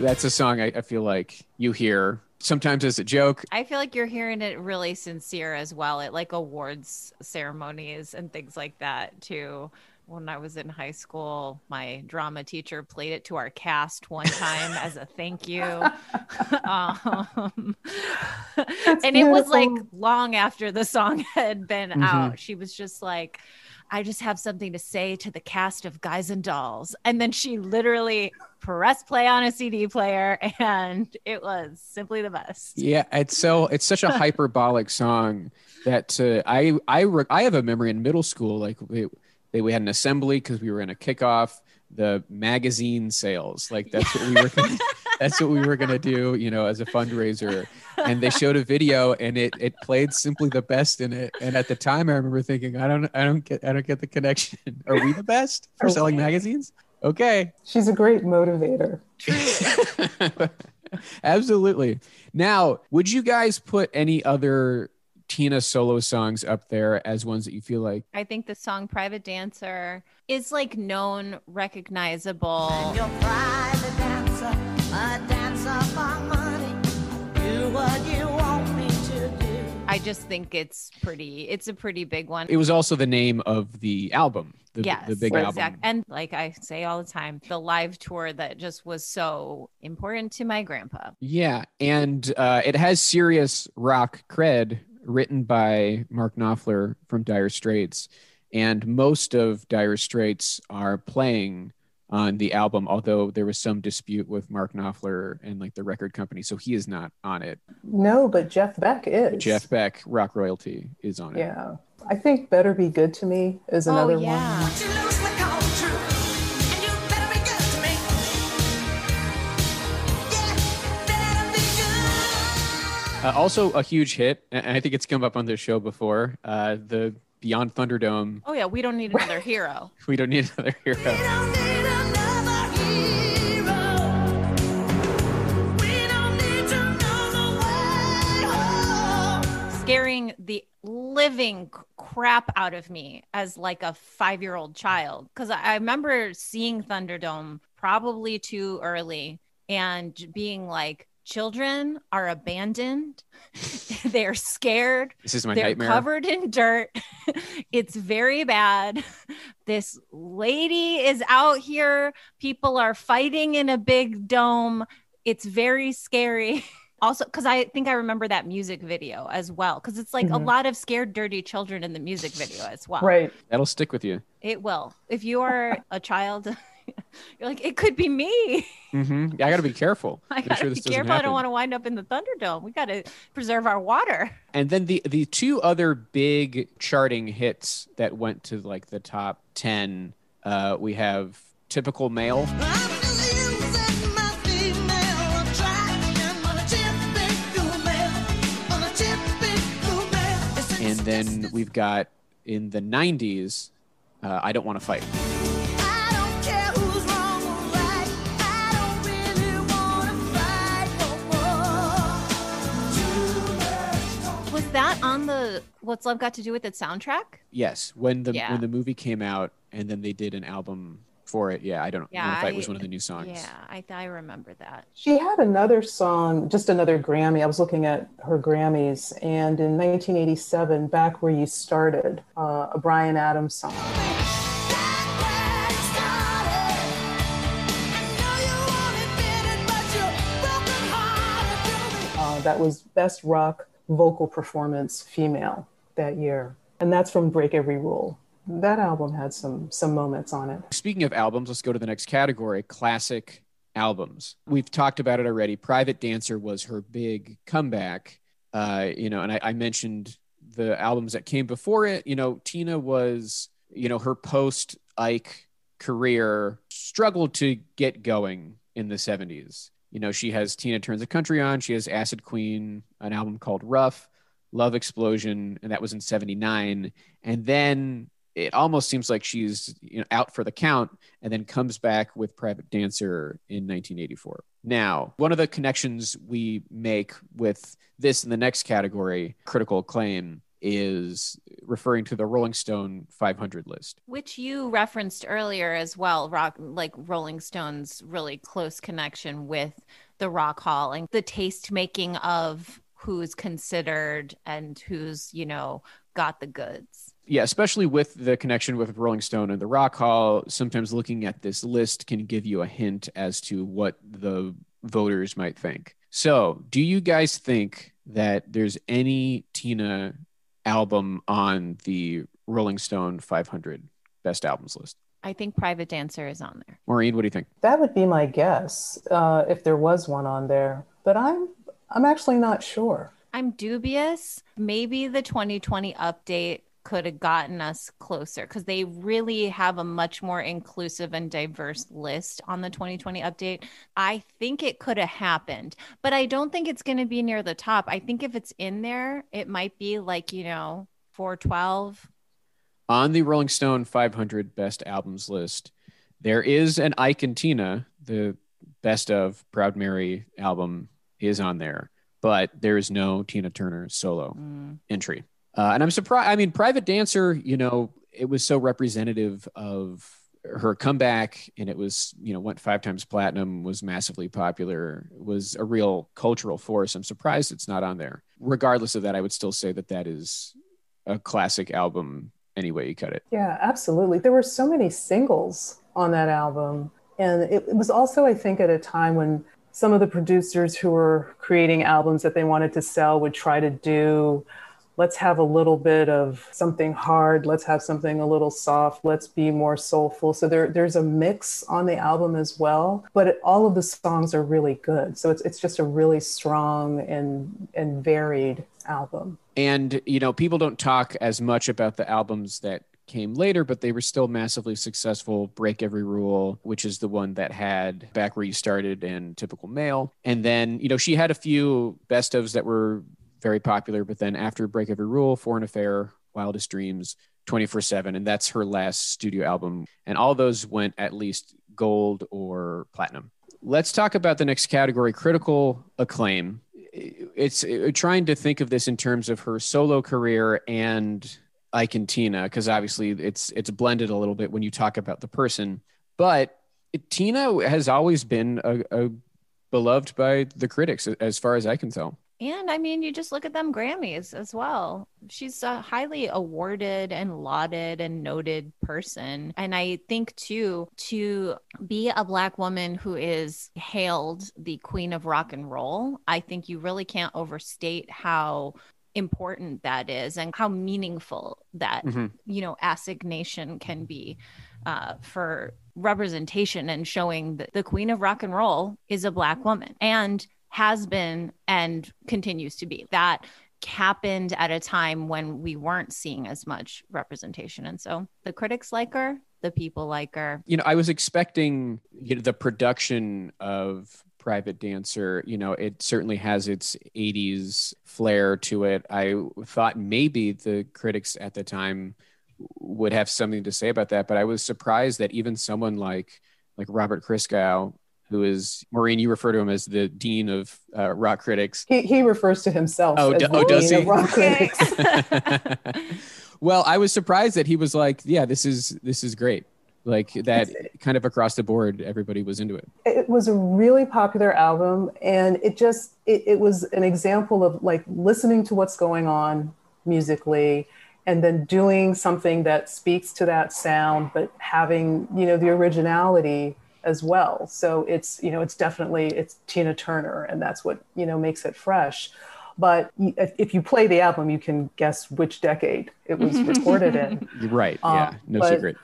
That's a song I, I feel like you hear sometimes as a joke. I feel like you're hearing it really sincere as well at like awards ceremonies and things like that too. When I was in high school, my drama teacher played it to our cast one time as a thank you. [laughs] um, and it was like long after the song [laughs] had been Mhm. out. She was just like, I just have something to say to the cast of Guys and Dolls. And then she literally pressed play on a CD player [laughs] and it was simply the best. Yeah, it's so it's such a hyperbolic song that uh, I I re- I have a memory in middle school like we, they, we had an assembly because we were in a kickoff the magazine sales. Like that's what we were gonna, [laughs] that's what we were gonna do you know as a fundraiser. And they showed a video and it it played simply the best in it. And at the time I remember thinking I don't I don't get I don't get the connection. [laughs] Are we the best for selling magazines? Okay. She's a great motivator. [laughs] Absolutely. Now, would you guys put any other Tina solo songs up there as ones that you feel like I think the song Private Dancer is like known, recognizable. You're private dancer, a dancer for money. Do what you want me to do. I just think it's pretty, it's a pretty big one. it was also the name of the album, the, yes, the big exact- album. And like I say all the time, the live tour that just was so important to my grandpa. Yeah, and uh, it has serious rock cred, written by Mark Knopfler from Dire Straits, and most of Dire Straits are playing on the album. Although there was some dispute with Mark Knopfler and like the record company, so he is not on it. No, but Jeff Beck is. Jeff Beck, Rock Royalty, is on it. Yeah. I think Better Be Good to Me is oh, another oh, yeah. What Uh, also, a huge hit, and I think it's come up on this show before. Uh, the Beyond Thunderdome. Oh, yeah. We don't need another [laughs] hero. We don't need another hero. We don't need another hero. Need to know the way home. Scaring the living crap out of me as like a five year old child. Cause I I remember seeing Thunderdome probably too early and being like, children are abandoned. [laughs] They're scared. This is my They're nightmare. covered in dirt. [laughs] it's very bad. [laughs] This lady is out here. People are fighting in a big dome. It's very scary. Also, because I think I remember that music video as well. Because it's like a Mhm. lot of scared, dirty children in the music video as well. Right. That'll stick with you. It will. If you are a child, [laughs] you're like, it could be me. hmm I got to be careful. [laughs] I Make gotta sure be this doesn't careful. I don't want to wind up in the Thunderdome. We got to preserve our water. [laughs] And then the the two other big charting hits that went to like the top ten, uh, we have "Typical Male," I'm losing my female attraction on a typical male, on a typical male. It's a- and then we've got in the '90s, uh, "I Don't Want to Fight." Was that on the What's Love Got to Do with It soundtrack? Yes, when the Yeah. when the movie came out, and then they did an album for it. Yeah, I don't Yeah, know if Fight I- was one of the new songs. Yeah, I, I remember that. She had another song, just another Grammy. I was looking at her Grammys, and in 1987, Back Where You Started, uh, a Bryan Adams song. Back where you started. I know you won't admit it, but you're broken-hearted to me. Uh, that was Best Rock Vocal Performance Female that year. And that's from Break Every Rule. That album had some some moments on it. Speaking of albums, let's go to the next category classic albums. We've talked about it already. Private Dancer was her big comeback. Uh, you know, and I, I mentioned the albums that came before it. You know, Tina was, you know, her post Ike career struggled to get going in the 70s. You know, she has Tina Turns the Country on, she has Acid Queen, an album called Rough, Love Explosion, and that was in 79. And then it almost seems like she's you know, out for the count and then comes back with Private Dancer in 1984. Now, one of the connections we make with this in the next category, critical acclaim, is referring to the Rolling Stone 500 list. Which you referenced earlier as well, rock like Rolling Stones really close connection with the Rock Hall and the taste making of who's considered and who's, you know, got the goods. Yeah, especially with the connection with Rolling Stone and the Rock Hall, sometimes looking at this list can give you a hint as to what the voters might think. So, do you guys think that there's any Tina album on the Rolling Stone 500 best albums list? I think Private Dancer is on there. Maureen, what do you think? That would be my guess uh, if there was one on there, but I'm I'm actually not sure. I'm dubious. Maybe the 2020 update could have gotten us closer because they really have a much more inclusive and diverse list on the 2020 update. I think it could have happened, but I don't think it's going to be near the top. I think if it's in there, it might be like, you know, 412. On the Rolling Stone 500 best albums list, there is an Ike and Tina, the best of Proud Mary album is on there. but there is no Tina Turner solo mm. entry. Uh, and I'm surprised. I mean, Private Dancer, you know, it was so representative of her comeback and it was, you know, went five times platinum, was massively popular, was a real cultural force. I'm surprised it's not on there. Regardless of that, I would still say that that is a classic album any way you cut it. Yeah, absolutely. There were so many singles on that album. And it, it was also, I think, at a time when some of the producers who were creating albums that they wanted to sell would try to do let's have a little bit of something hard. Let's have something a little soft. Let's be more soulful. So there, there's a mix on the album as well but it, all of the songs are really good. So it's, it's just a really strong and and varied album. And, you know, people don't talk as much about the albums that came later, but they were still massively successful. Break Every Rule, which is the one that had Back Where You Started and Typical Male. And then, you know, she had a few best ofs that were very popular, but then after Break Every Rule, Foreign Affair, Wildest Dreams, 24 7, and that's her last studio album. And all those went at least gold or platinum. Let's talk about the next category critical acclaim. It's uh, trying to think of this in terms of her solo career and Ike and Tina, because obviously it's it's blended a little bit when you talk about the person. But Tina has always been a, a beloved by the critics, as far as I can tell. And I mean, you just look at them Grammys as well. She's a highly awarded and lauded and noted person. And I think, too, to be a Black woman who is hailed the queen of rock and roll, I think you really can't overstate how important that is and how meaningful that, Mhm. you know, assignation can be uh, for representation and showing that the queen of rock and roll is a Black woman. And has been and continues to be. That happened at a time when we weren't seeing as much representation. And so the critics like her, the people like her. you know, I was expecting you know, the production of Private Dancer. You know, it certainly has its 80s flair to it. I thought maybe the critics at the time would have something to say about that, but I was surprised that even someone like like Robert Christgau, who is Maureen, you refer to him as the dean of uh, rock critics. he, he refers to himself Oh, as do- the oh, does he? of rock critics [laughs] [laughs] well, I was surprised that he was like, "Yeah, this is this is great." Like that, kind of across the board, everybody was into it. it was a really popular album and it just it, it was an example of like listening to what's going on musically and then doing something that speaks to that sound but having you know the originality as well so it's you know it's definitely it's tina turner and that's what you know makes it fresh but if you play the album you can guess which decade it was [laughs] recorded in right. Um, yeah, no but- secret.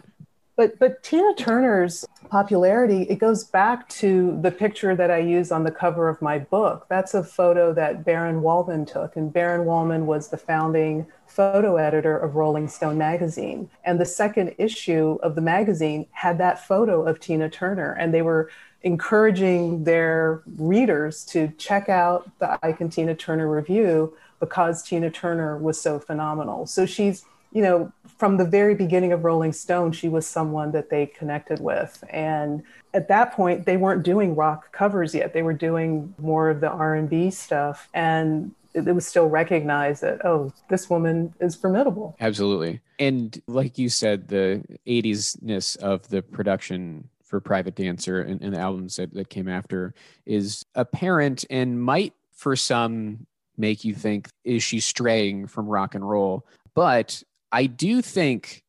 But but Tina Turner's popularity it goes back to the picture that I use on the cover of my book. That's a photo that Baron Wolman took, and Baron Wolman was the founding photo editor of Rolling Stone magazine. And the second issue of the magazine had that photo of Tina Turner, and they were encouraging their readers to check out the Ike and Tina Turner Revue because Tina Turner was so phenomenal. So she's you know, from the very beginning of Rolling Stone, she was someone that they connected with. And at that point, they weren't doing rock covers yet. They were doing more of the R&B stuff. And it was still recognized that, oh, this woman is formidable. Absolutely. And like you said, the 80s ness of the production for Private Dancer and, and the albums that, that came after is apparent and might, for some, make you think, is she straying from rock and roll? But I do think,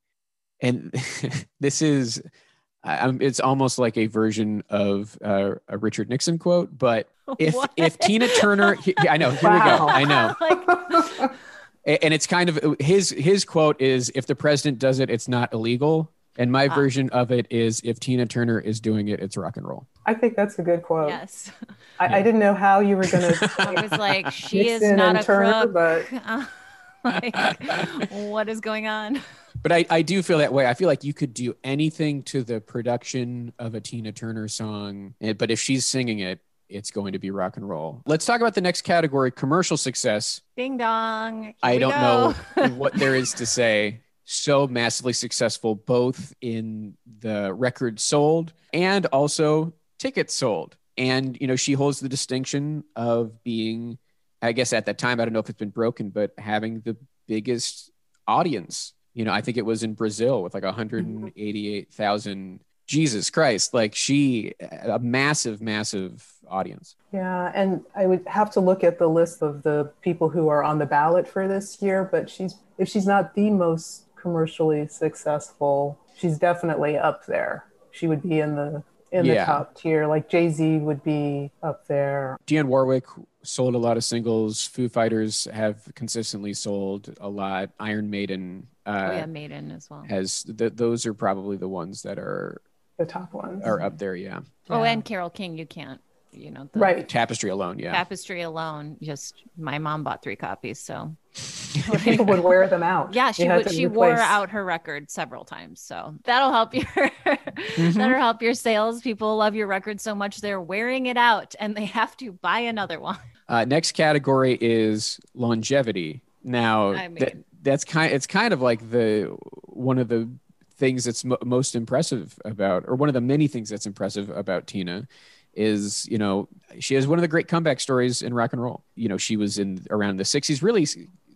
and [laughs] this is, I- I'm, it's almost like a version of uh, a Richard Nixon quote, but [laughs] if What? if Tina Turner, he- I know, here we go, I know. [laughs] like, and it's kind of his his quote is if the president does it it's not illegal and my Ah. version of it is if tina turner is doing it it's rock and roll I think that's a good quote. yes. I, I didn't know how you were going to It was like, she is not a Turner, crook. but- [laughs] like, what is going on? but I, I do feel that way i feel like you could do anything to the production of a tina turner song eh, but if she's singing it it's going to be rock and roll let's talk about the next category commercial success Ding dong. Here I don't know [laughs] what there is to say. So massively successful, both in the record sold and also tickets sold. And, you know, she holds the distinction of being I guess at that time, I don't know if it's been broken, but having the biggest audience. You know, I think it was in Brazil with like 188,000. Jesus Christ, like she, a massive, massive audience. Yeah, and I would have to look at the list of the people who are on the ballot for this year, but she's if she's not the most commercially successful, she's definitely up there. She would be in the in the top tier. Like Jay Z would be up there. Dionne Warwick sold a lot of singles. Foo Fighters have consistently sold a lot. Iron Maiden uh, oh yeah, Maiden as well. has th- those are probably the ones that are The top ones. are up there. Yeah, Oh, Yeah. and Carole King, you can't. You know, the Right. Tapestry alone. Yeah, Tapestry alone. Just my mom bought three copies, so [laughs] People would [laughs] wear them out. yeah, she would. She wore replace- out her record several times, so that'll help your [laughs] Mm-hmm. that'll help your sales. People love your record so much they're wearing it out, and they have to buy another one. Uh, next category is longevity. Now, I mean- that's kind. It's kind of like the one of the things that's mo- most impressive about, or one of the many things that's impressive about Tina, is you know she has one of the great comeback stories in rock and roll. You know, she was in around the '60s, really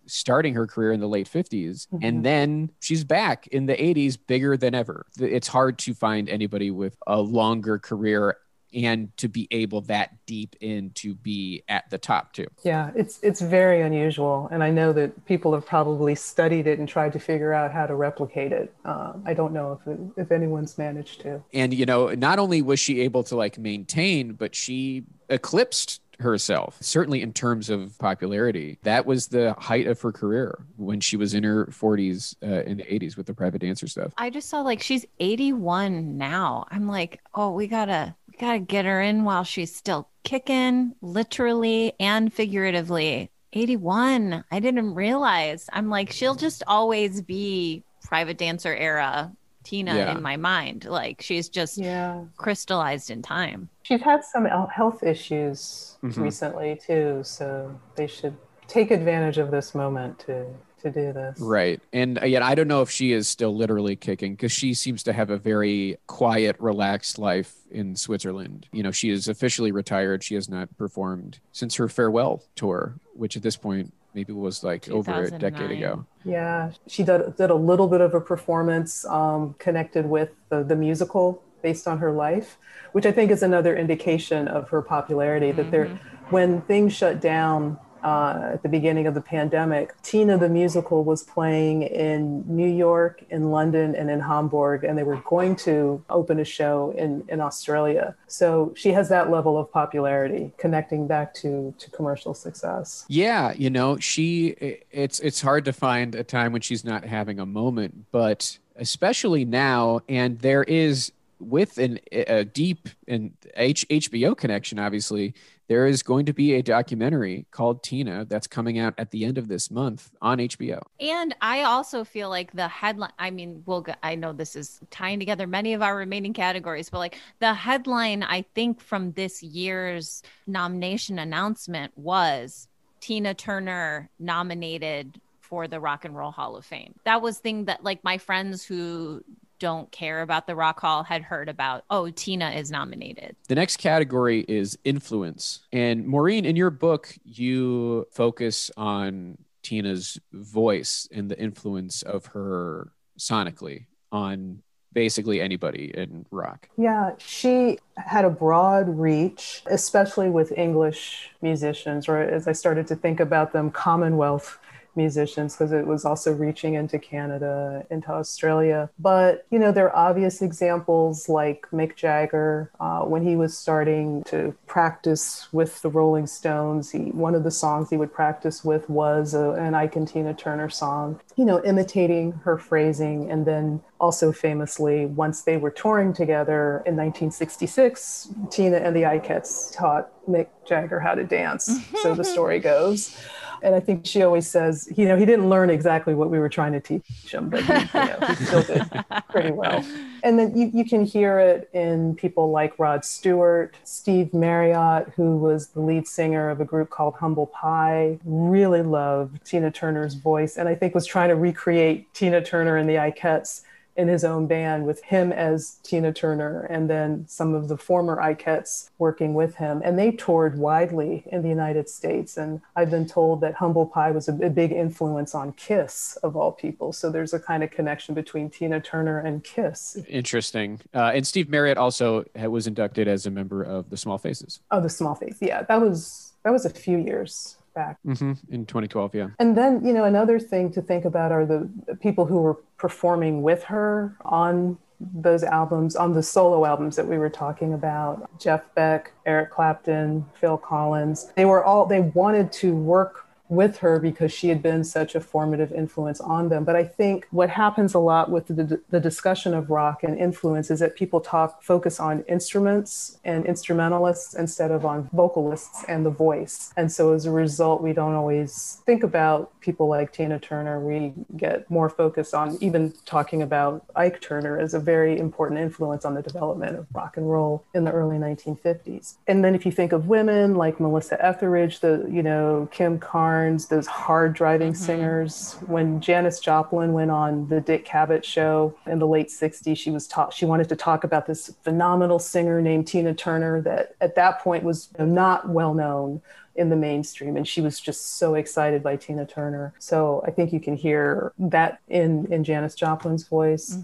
starting her career in the late 50s, and then she's back in the 80s, bigger than ever. It's hard to find anybody with a longer career and to be able that deep in to be at the top too. Yeah, it's it's very unusual, and I know that people have probably studied it and tried to figure out how to replicate it. Uh, I don't know if if anyone's managed to. and you know not only was she able to like maintain but she eclipsed herself certainly in terms of popularity that was the height of her career when she was in her 40s uh, in the 80s with the private dancer stuff I just saw like she's 81 now. I'm like, oh, we gotta we gotta get her in while she's still kicking, literally and figuratively. 81. I didn't realize. I'm like, she'll just always be private dancer era Tina Yeah. in my mind. Like she's just Yeah, crystallized in time. she's had some health issues Mhm. recently too, so they should take advantage of this moment to to do this. right. And yet i don't know if she is still literally kicking because she seems to have a very quiet relaxed life in switzerland. You know she is officially retired. She has not performed since her farewell tour which at this point maybe was like over a decade ago. Yeah, she did, did a little bit of a performance um, connected with the, the musical based on her life, which I think is another indication of her popularity. That there, when things shut down uh, at the beginning of the pandemic, Tina the musical was playing in New York, in London, and in Hamburg, and they were going to open a show in, in Australia. So she has that level of popularity, connecting back to to commercial success. Yeah, you know, she it's it's hard to find a time when she's not having a moment, but especially now and there is with an a deep and H, HBO connection obviously there is going to be a documentary called Tina that's coming out at the end of this month on HBO. And I also feel like the headline, I mean, we'll I know this is tying together many of our remaining categories, but like the headline, I think from this year's nomination announcement was Tina Turner nominated for the Rock and Roll Hall of Fame. That was thing that like my friends who don't care about the Rock Hall had heard about. Oh, Tina is nominated. The next category is influence. And Maureen, in your book, you focus on Tina's voice and the influence of her sonically on basically anybody in rock. Yeah, she had a broad reach, especially with English musicians, or as I started to think about them, Commonwealth musicians, because it was also reaching into Canada, into Australia. But, you know, there are obvious examples like Mick Jagger, uh, when he was starting to practice with the Rolling Stones, he, one of the songs he would practice with was a, an Ike and Tina Turner song, you know, imitating her phrasing. And then also famously, once they were touring together in 1966, Tina and the Ikettes taught Mick Jagger how to dance. so the [laughs] story goes. And I think she always says, you know, he didn't learn exactly what we were trying to teach him, but he, you know, he still did [laughs] pretty well. And then you, you can hear it in people like Rod Stewart, Steve Marriott, who was the lead singer of a group called Humble Pie, really loved Tina Turner's voice, and I think was trying to recreate Tina Turner and the Ikettes in his own band with him as Tina Turner and then some of the former Ikettes working with him. And they toured widely in the United States. And I've been told that Humble Pie was a, a big influence on Kiss, of all people. So there's a kind of connection between Tina Turner and Kiss. Interesting. Uh, and Steve Marriott also was inducted as a member of the Small Faces. Oh, the Small Faces. Yeah, that was that was a few years back. hmm In 2012, yeah. And then, you know, another thing to think about are the people who were performing with her on those albums, on the solo albums that we were talking about. Jeff Beck, Eric Clapton, Phil Collins. They were all, they wanted to work with her because she had been such a formative influence on them. But I think what happens a lot with the, the discussion of rock and influence is that people talk, focus on instruments and instrumentalists instead of on vocalists and the voice. And so as a result, we don't always think about people like Tina Turner. We get more focused on even talking about Ike Turner as a very important influence on the development of rock and roll in the early 1950s. And then if you think of women like Melissa Etheridge, the, you know, Kim Carnes, those hard driving Mm-hmm. singers. When Janis Joplin went on the Dick Cavett show in the late 60s, she was taught she wanted to talk about this phenomenal singer named Tina Turner that at that point was not well known in the mainstream and she was just so excited by Tina Turner. So I think you can hear that in in Janis Joplin's voice.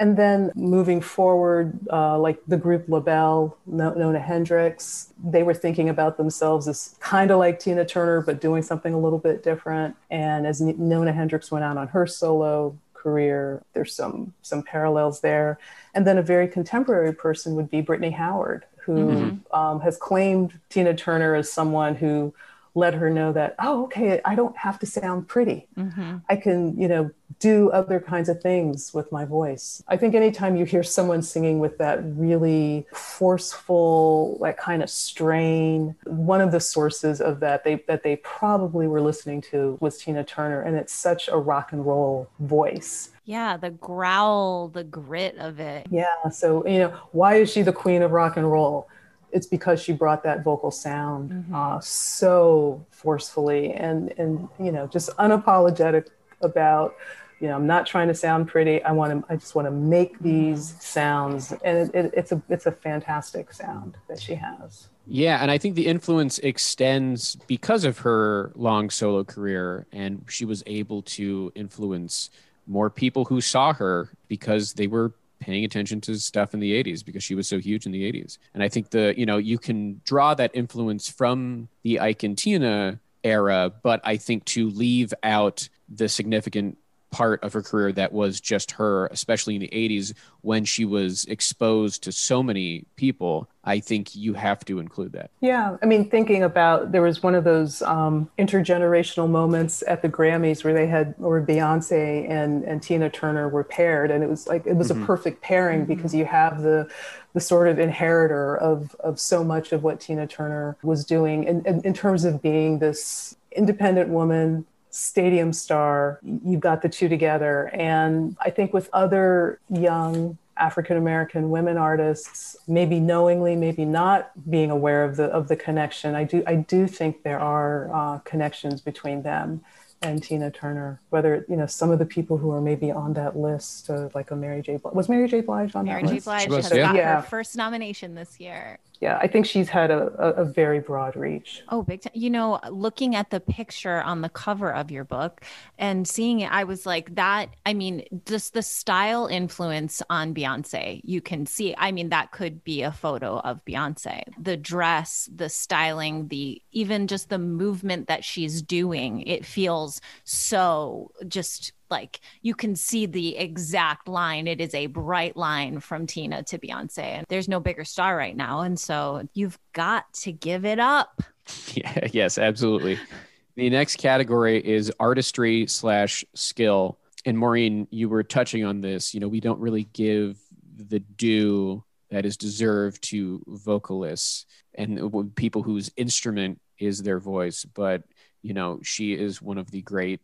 And then moving forward, uh, like the group LaBelle, No- Nona Hendryx, they were thinking about themselves as kind of like Tina Turner, but doing something a little bit different. And as Nona Hendryx went out on her solo career, there's some some parallels there. And then a very contemporary person would be Brittany Howard, who um, has claimed Tina Turner as someone who let her know that oh okay i don't have to sound pretty. I can you know do other kinds of things with my voice. I think anytime you hear someone singing with that really forceful like kind of strain one of the sources of that they that they probably were listening to was tina turner and it's such a rock and roll voice Yeah, the growl, the grit of it. yeah. So, you know, why is she the queen of rock and roll? It's because she brought that vocal sound uh, so forcefully and, and, you know, just unapologetic about, you know, I'm not trying to sound pretty. I want to, I just want to make these sounds. And it, it, it's a, it's a fantastic sound that she has. Yeah, and I think the influence extends because of her long solo career, and she was able to influence more people who saw her because they were paying attention to stuff in the 80s because she was so huge in the 80s. And I think the, you know, you can draw that influence from the Ike and Tina era, but I think to leave out the significant part of her career that was just her, especially in the 80s when she was exposed to so many people, I think you have to include that. Yeah, I mean, thinking about there was one of those um, intergenerational moments at the Grammys where they had, or Beyonce and and Tina Turner were paired, and it was like it was a perfect pairing because you have the the sort of inheritor of of so much of what Tina Turner was doing in, in, in terms of being this independent woman stadium star you've got the two together and i think with other young African American women artists, maybe knowingly, maybe not being aware of the of the connection. I do I do think there are uh, connections between them and Tina Turner. Whether you know some of the people who are maybe on that list, uh, like a Mary J. Blige. Was Mary J. Blige on Mary that J. list? Blige has yeah. got Yeah. her first nomination this year. Yeah, I think she's had a, a, a very broad reach. Oh, big time. You know, looking at the picture on the cover of your book and seeing it, I was like, that, I mean, just the style influence on Beyonce, you can see. I mean, that could be a photo of Beyonce. The dress, the styling, the even just the movement that she's doing, it feels so just like you can see the exact line. It is a bright line from Tina to Beyonce. And there's no bigger star right now. And so you've got to give it up. [laughs] Yeah, yes, absolutely. The next category is artistry slash skill. And Maureen, you were touching on this. You know, we don't really give the due that is deserved to vocalists and people whose instrument is their voice. But, you know, she is one of the great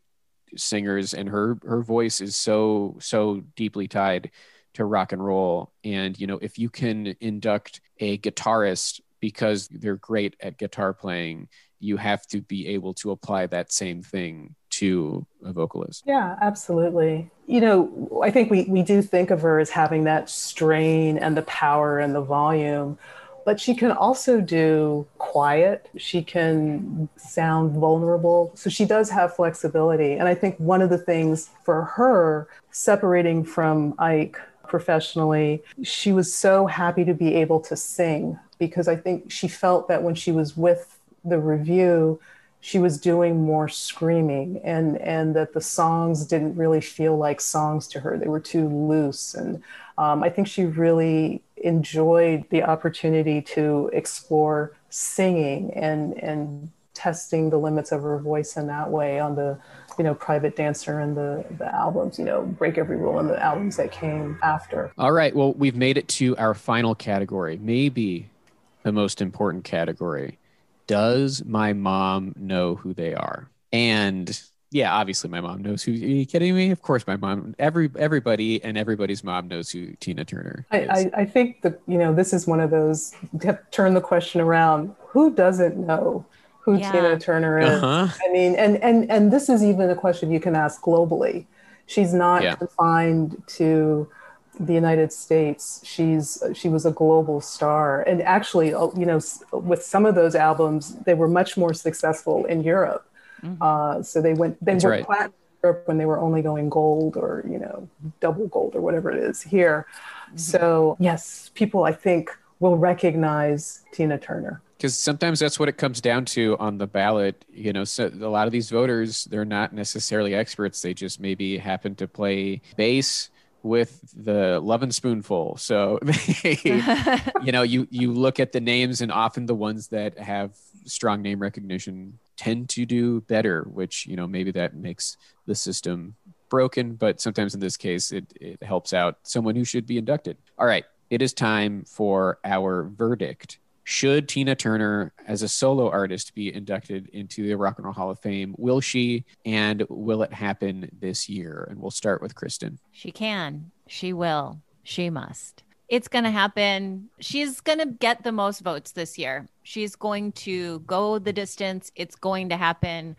singers and her her voice is so so deeply tied to rock and roll and you know if you can induct a guitarist because they're great at guitar playing you have to be able to apply that same thing to a vocalist. Yeah, absolutely. You know, I think we, we do think of her as having that strain and the power and the volume, but she can also do quiet. She can sound vulnerable. So she does have flexibility. And I think one of the things for her, separating from Ike professionally, she was so happy to be able to sing because I think she felt that when she was with the Revue, she was doing more screaming and and that the songs didn't really feel like songs to her they were too loose and um, i think she really enjoyed the opportunity to explore singing and and testing the limits of her voice in that way on the you know private dancer and the the albums you know break every rule and the albums that came after All right. Well, we've made it to our final category, maybe the most important category. Does my mom know who they are? And yeah, obviously my mom knows who. Are you kidding me? Of course, my mom. Every everybody and everybody's mom knows who Tina Turner I, is. I, I think that you know this is one of those turn the question around who doesn't know who Yeah. tina turner is Uh-huh. i mean and and and this is even a question you can ask globally she's not Yeah. confined to the united states she's she was a global star and actually uh, you know with some of those albums they were much more successful in europe uh, so they went they That's were right. platinum when they were only going gold or you know double gold or whatever it is here. So yes, people I think will recognize Tina Turner. because sometimes that's what it comes down to on the ballot. You know, so a lot of these voters, they're not necessarily experts. They just maybe happen to play bass with the Lovin' Spoonful. So, [laughs] they, [laughs] you know, you you look at the names, and often the ones that have strong name recognition tend to do better. Which you know, maybe that makes the system broken, but sometimes in this case, it it helps out someone who should be inducted. All right, it is time for our verdict. Should Tina Turner, as a solo artist, be inducted into the Rock and Roll Hall of Fame? Will she? And will it happen this year? And we'll start with Kristen. She can. She will. She must. It's going to happen. She's going to get the most votes this year. She's going to go the distance. It's going to happen.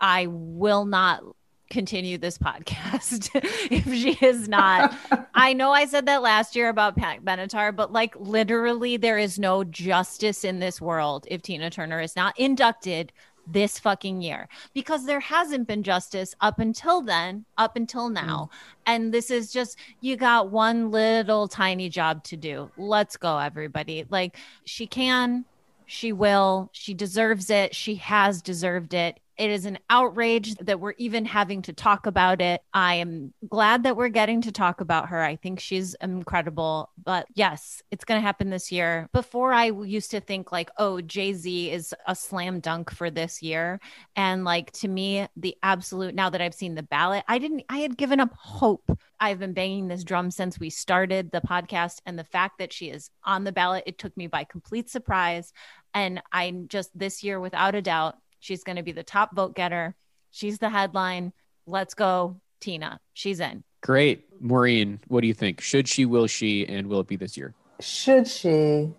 I will not continue this [laughs] podcast [laughs] if she is not. [laughs] I know I said that last year about Pat Benatar, but like literally, there is no justice in this world if Tina Turner is not inducted this fucking year because there hasn't been justice up until then, up until now. Mm. And this is just, you got one little tiny job to do. Let's go, everybody. Like, she can, she will, she deserves it. She has deserved it. It is an outrage that we're even having to talk about it. I am glad that we're getting to talk about her. I think she's incredible. But yes, it's going to happen this year. Before, I used to think, like, oh, Jay Z is a slam dunk for this year. And like, to me, the absolute, now that I've seen the ballot, I didn't, I had given up hope. I've been banging this drum since we started the podcast. And the fact that she is on the ballot, it took me by complete surprise. And I'm just this year, without a doubt, she's going to be the top vote getter. She's the headline. Let's go, Tina. She's in. Great. Maureen, what do you think? Should she, will she, and will it be this year? Should she?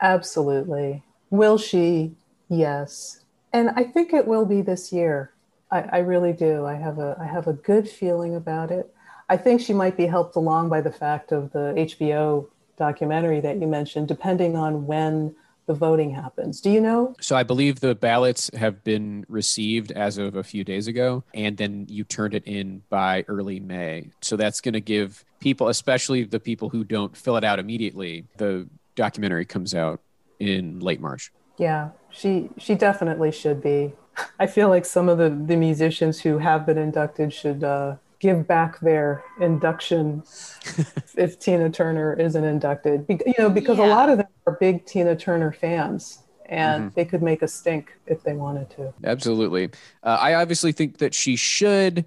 Absolutely. Will she? Yes. And I think it will be this year. I, I really do. I have a I have a good feeling about it. I think she might be helped along by the fact of the HBO documentary that you mentioned, depending on when the voting happens. Do you know? So I believe the ballots have been received as of a few days ago, and then you turned it in by early May. So that's going to give people, especially the people who don't fill it out immediately, the documentary comes out in late March. Yeah, she she definitely should be. [laughs] I feel like some of the, the musicians who have been inducted should uh, give back their induction [laughs] if Tina Turner isn't inducted. Be- you know, because a lot of them are big Tina Turner fans, and they could make a stink if they wanted to. Absolutely. Uh, I obviously think that she should.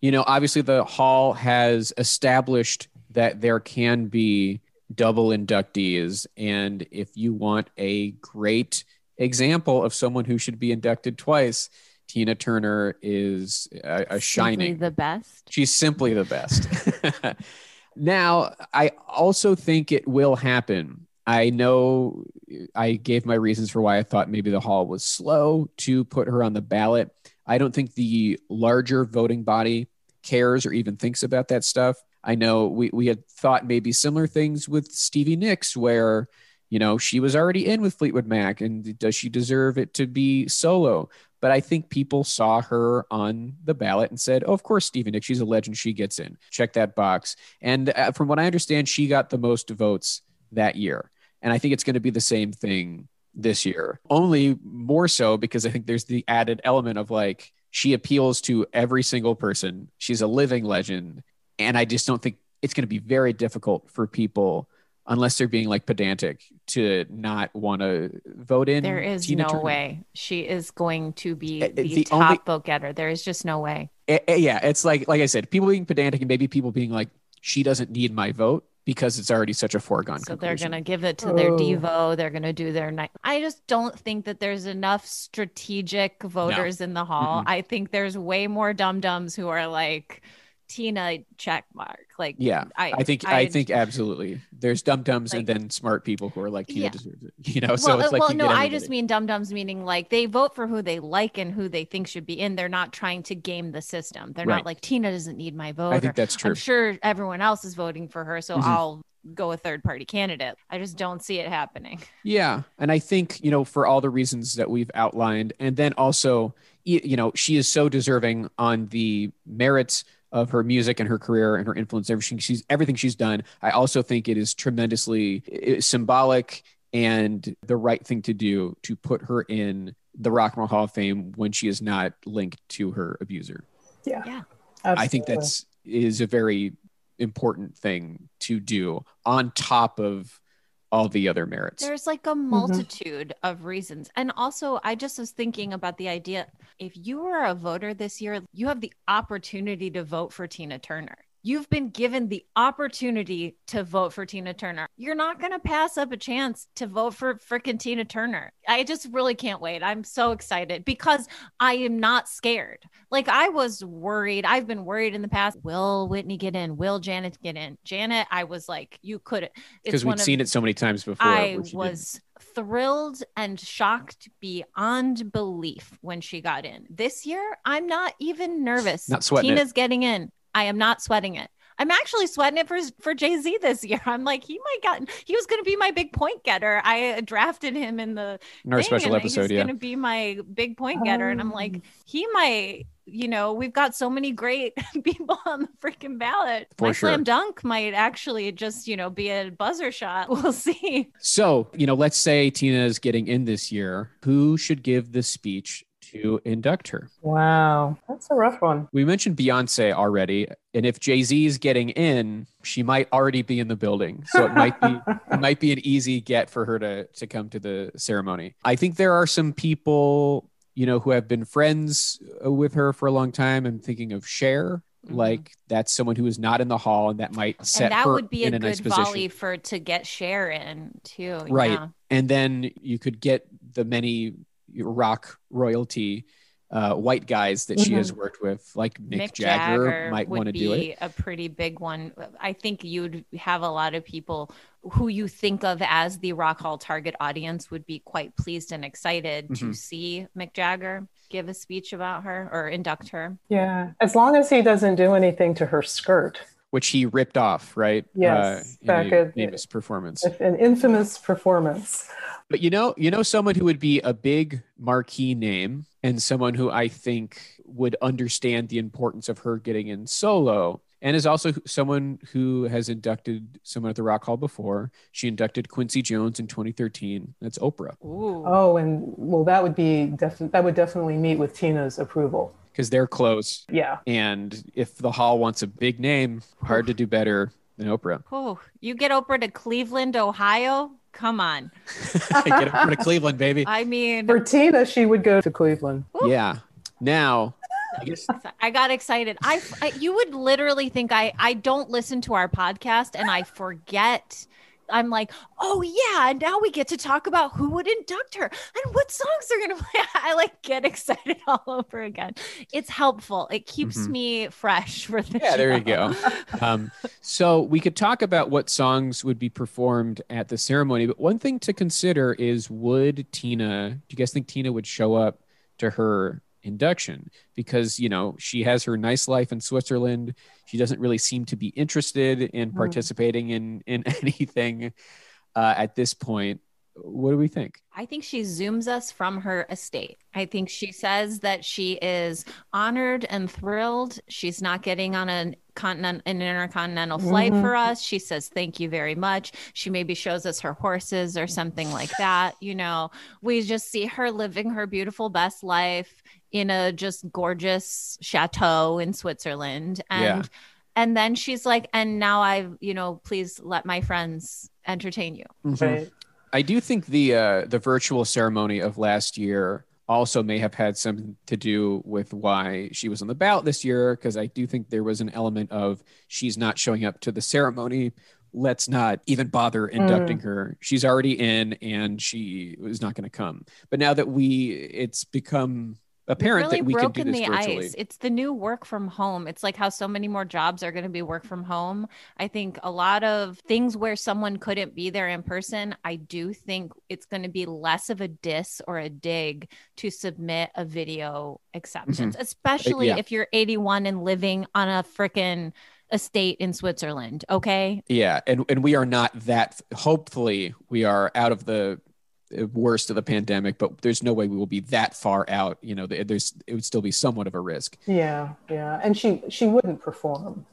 You know, obviously the hall has established that there can be double inductees. And if you want a great example of someone who should be inducted twice, Tina Turner is a, a shining. the best. She's simply the best. [laughs] now, I also think it will happen. I know I gave my reasons for why I thought maybe the hall was slow to put her on the ballot. I don't think the larger voting body cares or even thinks about that stuff. I know we, we had thought maybe similar things with Stevie Nicks, where, you know, she was already in with Fleetwood Mac, and does she deserve it to be solo? But I think people saw her on the ballot and said, oh, of course, Stevie Nicks, she's a legend. She gets in. Check that box. And uh, from what I understand, she got the most votes that year. And I think it's going to be the same thing this year, only more so because I think there's the added element of like, she appeals to every single person. She's a living legend. And I just don't think it's going to be very difficult for people unless they're being like pedantic to not want to vote in. There is Tina no Turner. way she is going to be the, the top only- vote getter. There is just no way. Eh, eh, yeah, it's like like I said, people being pedantic and maybe people being like, she doesn't need my vote because it's already such a foregone So they're going to give it to their Oh. Devo. They're going to do their night. I just don't think that there's enough strategic voters in the hall. Mm-mm. I think there's way more dum dums who are like Tina check mark. Like, Yeah, I, I think I, think absolutely. There's dum dums and then smart people who are like Tina Yeah. deserves it. [laughs] You know, so well, it's uh, like well, you no, I just mean dum dums, meaning like they vote for who they like and who they think should be in. They're not trying to game the system. They're Right. not like Tina doesn't need my vote. I think that's true. I'm sure everyone else is voting for her, so Mhm. I'll go a third party candidate. I just don't see it happening. Yeah, and I think you know for all the reasons that we've outlined, and then also you know she is so deserving on the merits of her music and her career and her influence, everything she's everything she's done. I also think it is tremendously uh, symbolic and the right thing to do to put her in the Rock and Roll Hall of Fame when she is not linked to her abuser. Yeah. Yeah. I think that's is a very important thing to do on top of all the other merits. There's like a mm-hmm. multitude of reasons. And also, I just was thinking about the idea if you were a voter this year, you have the opportunity to vote for Tina Turner. You've been given the opportunity to vote for Tina Turner. You're not going to pass up a chance to vote for freaking Tina Turner. I just really can't wait. I'm so excited because I am not scared. Like I was worried. I've been worried in the past. Will Whitney get in? Will Janet get in? Janet, I was like, you could because we've seen it so many times before. I where she didn't. was thrilled and shocked beyond belief when she got in. This year, I'm not even nervous. Not sweating it. Tina's getting in. I am not sweating it. I'm actually sweating it for for Jay Z this year. [laughs] I'm like, he might got. He was going to be my big point getter. I drafted him in the in our special and episode. He's Yeah, going to be my big point getter, and I'm like, Um. he might. You know, we've got so many great [laughs] people on the freaking ballot. For my sure. slam dunk might actually just, you know, be a buzzer shot. [laughs] We'll see. So you know, let's say Tina is getting in this year. Who should give the speech to induct her? Wow, that's a rough one. We mentioned Beyonce already, and if Jay Z is getting in, she might already be in the building. So it might be [laughs] it might be an easy get for her to to come to the ceremony. I think there are some people, you know, who have been friends uh, with her for a long time. I'm thinking of Cher. Mhm. Like that's someone who is not in the hall, and that might set and that her would be a in a good nice volley for to get Cher in too. Right. Yeah. and then you could get the many rock royalty uh, white guys that she has worked with, like Mick, Jagger, might want to be do it. a pretty big one. I think you'd have a lot of people who you think of as the Rock Hall target audience would be quite pleased and excited to Mhm. see Mick Jagger give a speech about her or induct her. Yeah, as long as he doesn't do anything to her skirt. Which he ripped off, right? Yes, uh, in back a at- famous performance. An infamous performance. But you know, you know, someone who would be a big marquee name and someone who I think would understand the importance of her getting in solo, and is also someone who has inducted someone at the Rock Hall before. She inducted Quincy Jones in 2013. That's Oprah, Ooh. Oh, and well, that would be definitely that would definitely meet with Tina's approval. because they're close. Yeah. And if the Hall wants a big name, hard to do better than Oprah. Oh, you get Oprah to Cleveland, Ohio? Come on. [laughs] Get Oprah to Cleveland, baby. I mean, For Tina, she would go to Cleveland. Yeah. Now, I guess [laughs] I got excited. I, I you would literally think I I don't listen to our podcast and I forget. I'm like, oh yeah, and now we get to talk about who would induct her and what songs they're gonna play. [laughs] I like get excited [laughs] all over again. It's helpful. It keeps Mhm. me fresh for the Yeah, there you go. Um, so we could talk about what songs would be performed at the ceremony, but one thing to consider is would Tina, do you guys think Tina would show up to her induction because you know she has her nice life in Switzerland. She doesn't really seem to be interested in Mm. participating in in [laughs] anything uh, at this point. What do we think? I think she zooms us from her estate. I think she says that she is honored and thrilled. She's not getting on an continent an intercontinental flight Mhm. for us. She says thank you very much. She maybe shows us her horses or something like that. You know, we just see her living her beautiful best life in a just gorgeous chateau in Switzerland. And Yeah. and then she's like, and now I've, you know, please let my friends entertain you. Right. I do think the uh, the virtual ceremony of last year also may have had something to do with why she was on the ballot this year because I do think there was an element of she's not showing up to the ceremony. Let's not even bother inducting her. She's already in and she is not going to come. But now that we, it's become apparent really that we can do broken this the virtually. ice. It's the new work from home. It's like how so many more jobs are going to be work from home. I think a lot of things where someone couldn't be there in person, I do think it's going to be less of a diss or a dig to submit a video acceptance, especially Mm-hmm. yeah. if you're 81 and living on a freaking estate in Switzerland. Okay. Yeah, and and we are not that. Hopefully, we are out of the worst of the pandemic, but there's no way we will be that far out. You know, there's it would still be somewhat of a risk. Yeah, yeah. And she she wouldn't perform.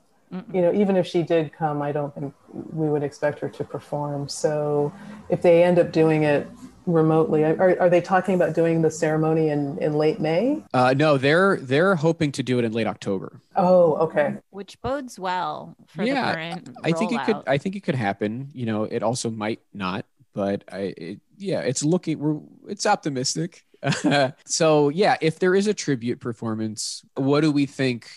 You know, even if she did come, I don't think we would expect her to perform. So if they end up doing it remotely, are, are they talking about doing the ceremony in, in late May? Uh, no, they're they're hoping to do it in late October. Oh, okay. Which bodes well for Yeah, the current. I think it could. I think it could happen. You know, it also might not, but I. It, yeah, it's looking. We're. It's optimistic. [laughs] so yeah, if there is a tribute performance, what do we think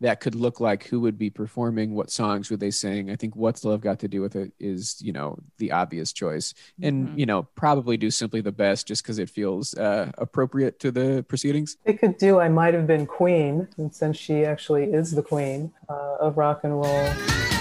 that could look like? Who would be performing? What songs would they sing? I think what's love got to do with it is you know the obvious choice, and Mhm. you know probably do simply the best just because it feels uh, appropriate to the proceedings. They could do I Might Have Been Queen, and since she actually is the queen uh, of rock and roll.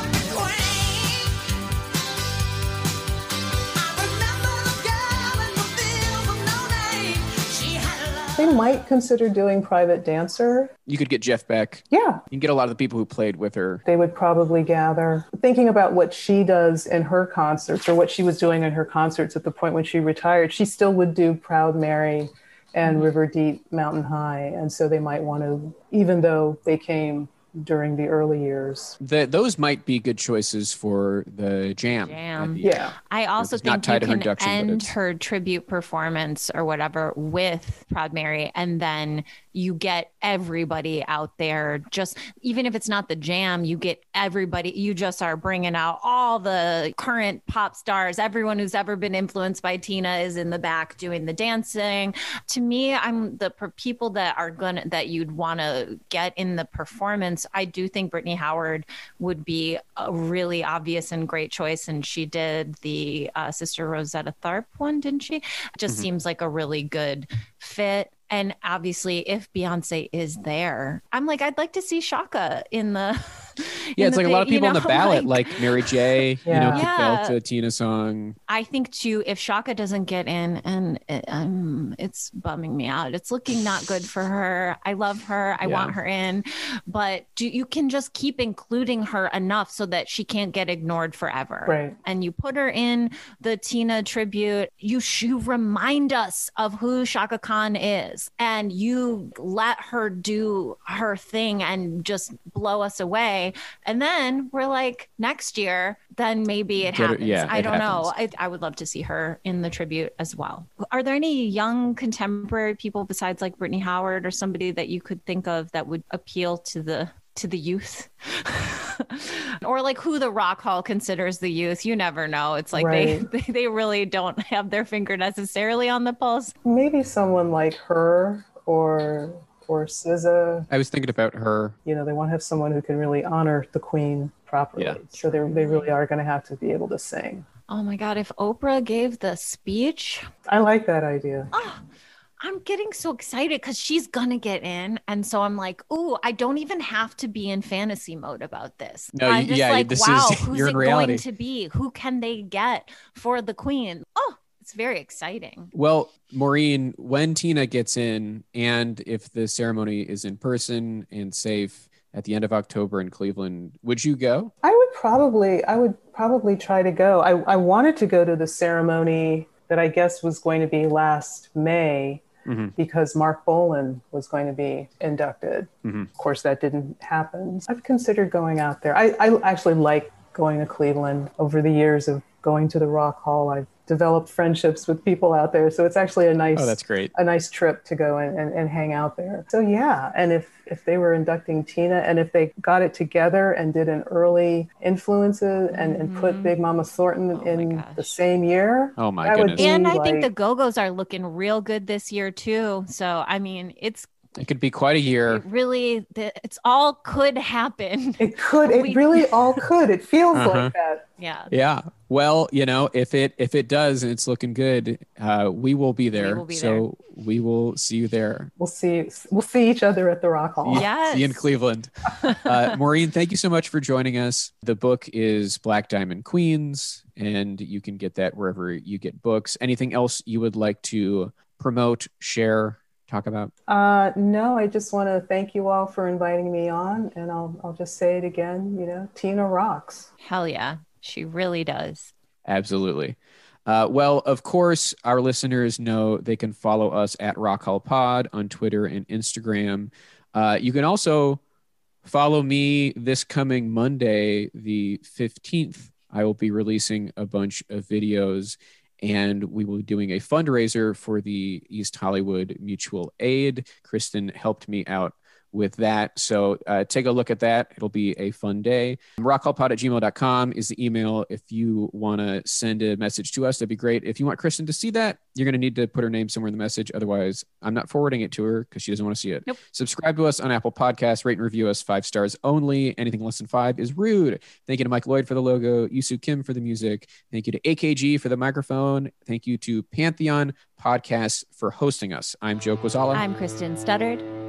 They might consider doing Private Dancer. You could get Jeff Beck. Yeah, You can get a lot of the people who played with her. they would probably gather. Thinking about what she does in her concerts or what she was doing in her concerts at the point when she retired, she still would do Proud Mary and mm-hmm. River Deep, Mountain High. And so they might want to, even though they came during the early years. The, those might be good choices for the jam. Jam. the- Yeah. I also it's not think tied you to her can end her tribute performance or whatever with Proud Mary, and then you get everybody out there. Just even if it's not the jam, you get everybody. You just are bringing out all the current pop stars. Everyone who's ever been influenced by Tina is in the back doing the dancing. To me, I'm the per- people that are gonna that you'd want to get in the performance. I do think Brittany Howard would be a really obvious and great choice, and she did the uh, Sister Rosetta Tharpe one, didn't she? Just Mm-hmm. seems like a really good fit. And obviously, if Beyonce is there, I'm like, I'd like to see Chaka in the. [laughs] [laughs] Yeah, it's the like a lot of thing, you people on the [laughs] ballot, like, Mary J. You know, Yeah. could a Tina song. I think too, if Chaka doesn't get in, and it, um, it's bumming me out. It's looking not good for her. I love her. I Yeah. want her in, but do you can just keep including her enough so that she can't get ignored forever. Right. And you put her in the Tina tribute. You sh- you remind us of who Chaka Khan is, and you let her do her thing and just blow us away. And then we're like, next year, then maybe it Get her- happens. yeah, I it don't know. I, I would love to see her in the tribute as well. Are there any young contemporary people besides like Brittany Howard or somebody that you could think of that would appeal to the to the youth? [laughs] or like who the rock hall considers the youth you never know it's like Right. they, [laughs] they they really don't have their finger necessarily on the pulse Maybe someone like her or or SZA. I was thinking about her. You know, they want to have someone who can really honor the queen properly. Yeah. So they they really are going to have to be able to sing. oh my god if oprah gave the speech I like that idea. Oh. I'm getting so excited because she's gonna get in, and so I'm like, "Ooh, I don't even have to be in fantasy mode about this." No, I'm just yeah, like, this "Wow, is- [laughs] who's you're it in reality." going to be? Who can they get for the queen?" Oh, it's very exciting. Well, Maureen, when Tina gets in, and if the ceremony is in person and safe at the end of October in Cleveland, would you go? I would probably, I would probably try to go. I, I wanted to go to the ceremony that I guess was going to be last May Mhm. because Marc Bolan was going to be inducted. Mhm. Of course, that didn't happen. I've considered going out there. I, I actually like going to Cleveland over the years of going to the Rock Hall. I've developed friendships with people out there. So it's actually a nice Oh, that's great. a nice trip to go and, and, and hang out there. So yeah, and if if they were inducting Tina and if they got it together and did an early influences and, and put Big Mama Thornton Mm-hmm. Oh in the same year, Oh my that goodness. And I think the Go Go's are looking real good this year too. So I mean, it's It could be quite a year. it really the- it's all could happen. it could, We- it really [laughs] all could. It feels Uh-huh. like that. yeah. Yeah. Well, you know, if it if it does and it's looking good, uh, we will be there. will be so we will see you there. We'll see. We'll see each other at the Rock Hall. Yes. See you in Cleveland. [laughs] Uh, Maureen, thank you so much for joining us. The book is Black Diamond Queens, and you can get that wherever you get books. Anything else you would like to promote, share, talk about? Uh, no, I just want to thank you all for inviting me on, and I'll I'll just say it again. You know, Tina rocks. Hell yeah. She really does. Absolutely. Uh, well, of course, our listeners know they can follow us at Rock Hall Pod on Twitter and Instagram. Uh, you can also follow me this coming Monday, the 15th. I will be releasing a bunch of videos and we will be doing a fundraiser for the East Hollywood Mutual Aid. Kristen helped me out with that. So uh, take a look at that. It'll be a fun day. Rockhallpod at gmail.com is the email. If you want to send a message to us, that'd be great. If you want Kristen to see that, you're going to need to put her name somewhere in the message. Otherwise, I'm not forwarding it to her because she doesn't want to see it. Nope. Subscribe to us on Apple Podcasts, rate and review us five stars only. Anything less than five is rude. Thank you to Mike Lloyd for the logo, Yusu Kim for the music. Thank you to AKG for the microphone. Thank you to Pantheon Podcasts for hosting us. I'm Joe Quazala. I'm Kristen Studdard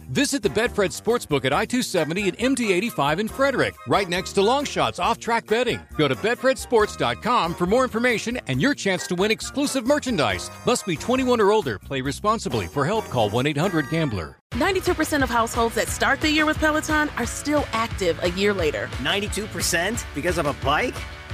Visit the Betfred Sportsbook at I-270 and MD-85 in Frederick, right next to Longshots off-track betting. Go to betfredsports.com for more information and your chance to win exclusive merchandise. Must be 21 or older. Play responsibly. For help, call 1-800-GAMBLER. 92% of households that start the year with Peloton are still active a year later. 92% because of a bike?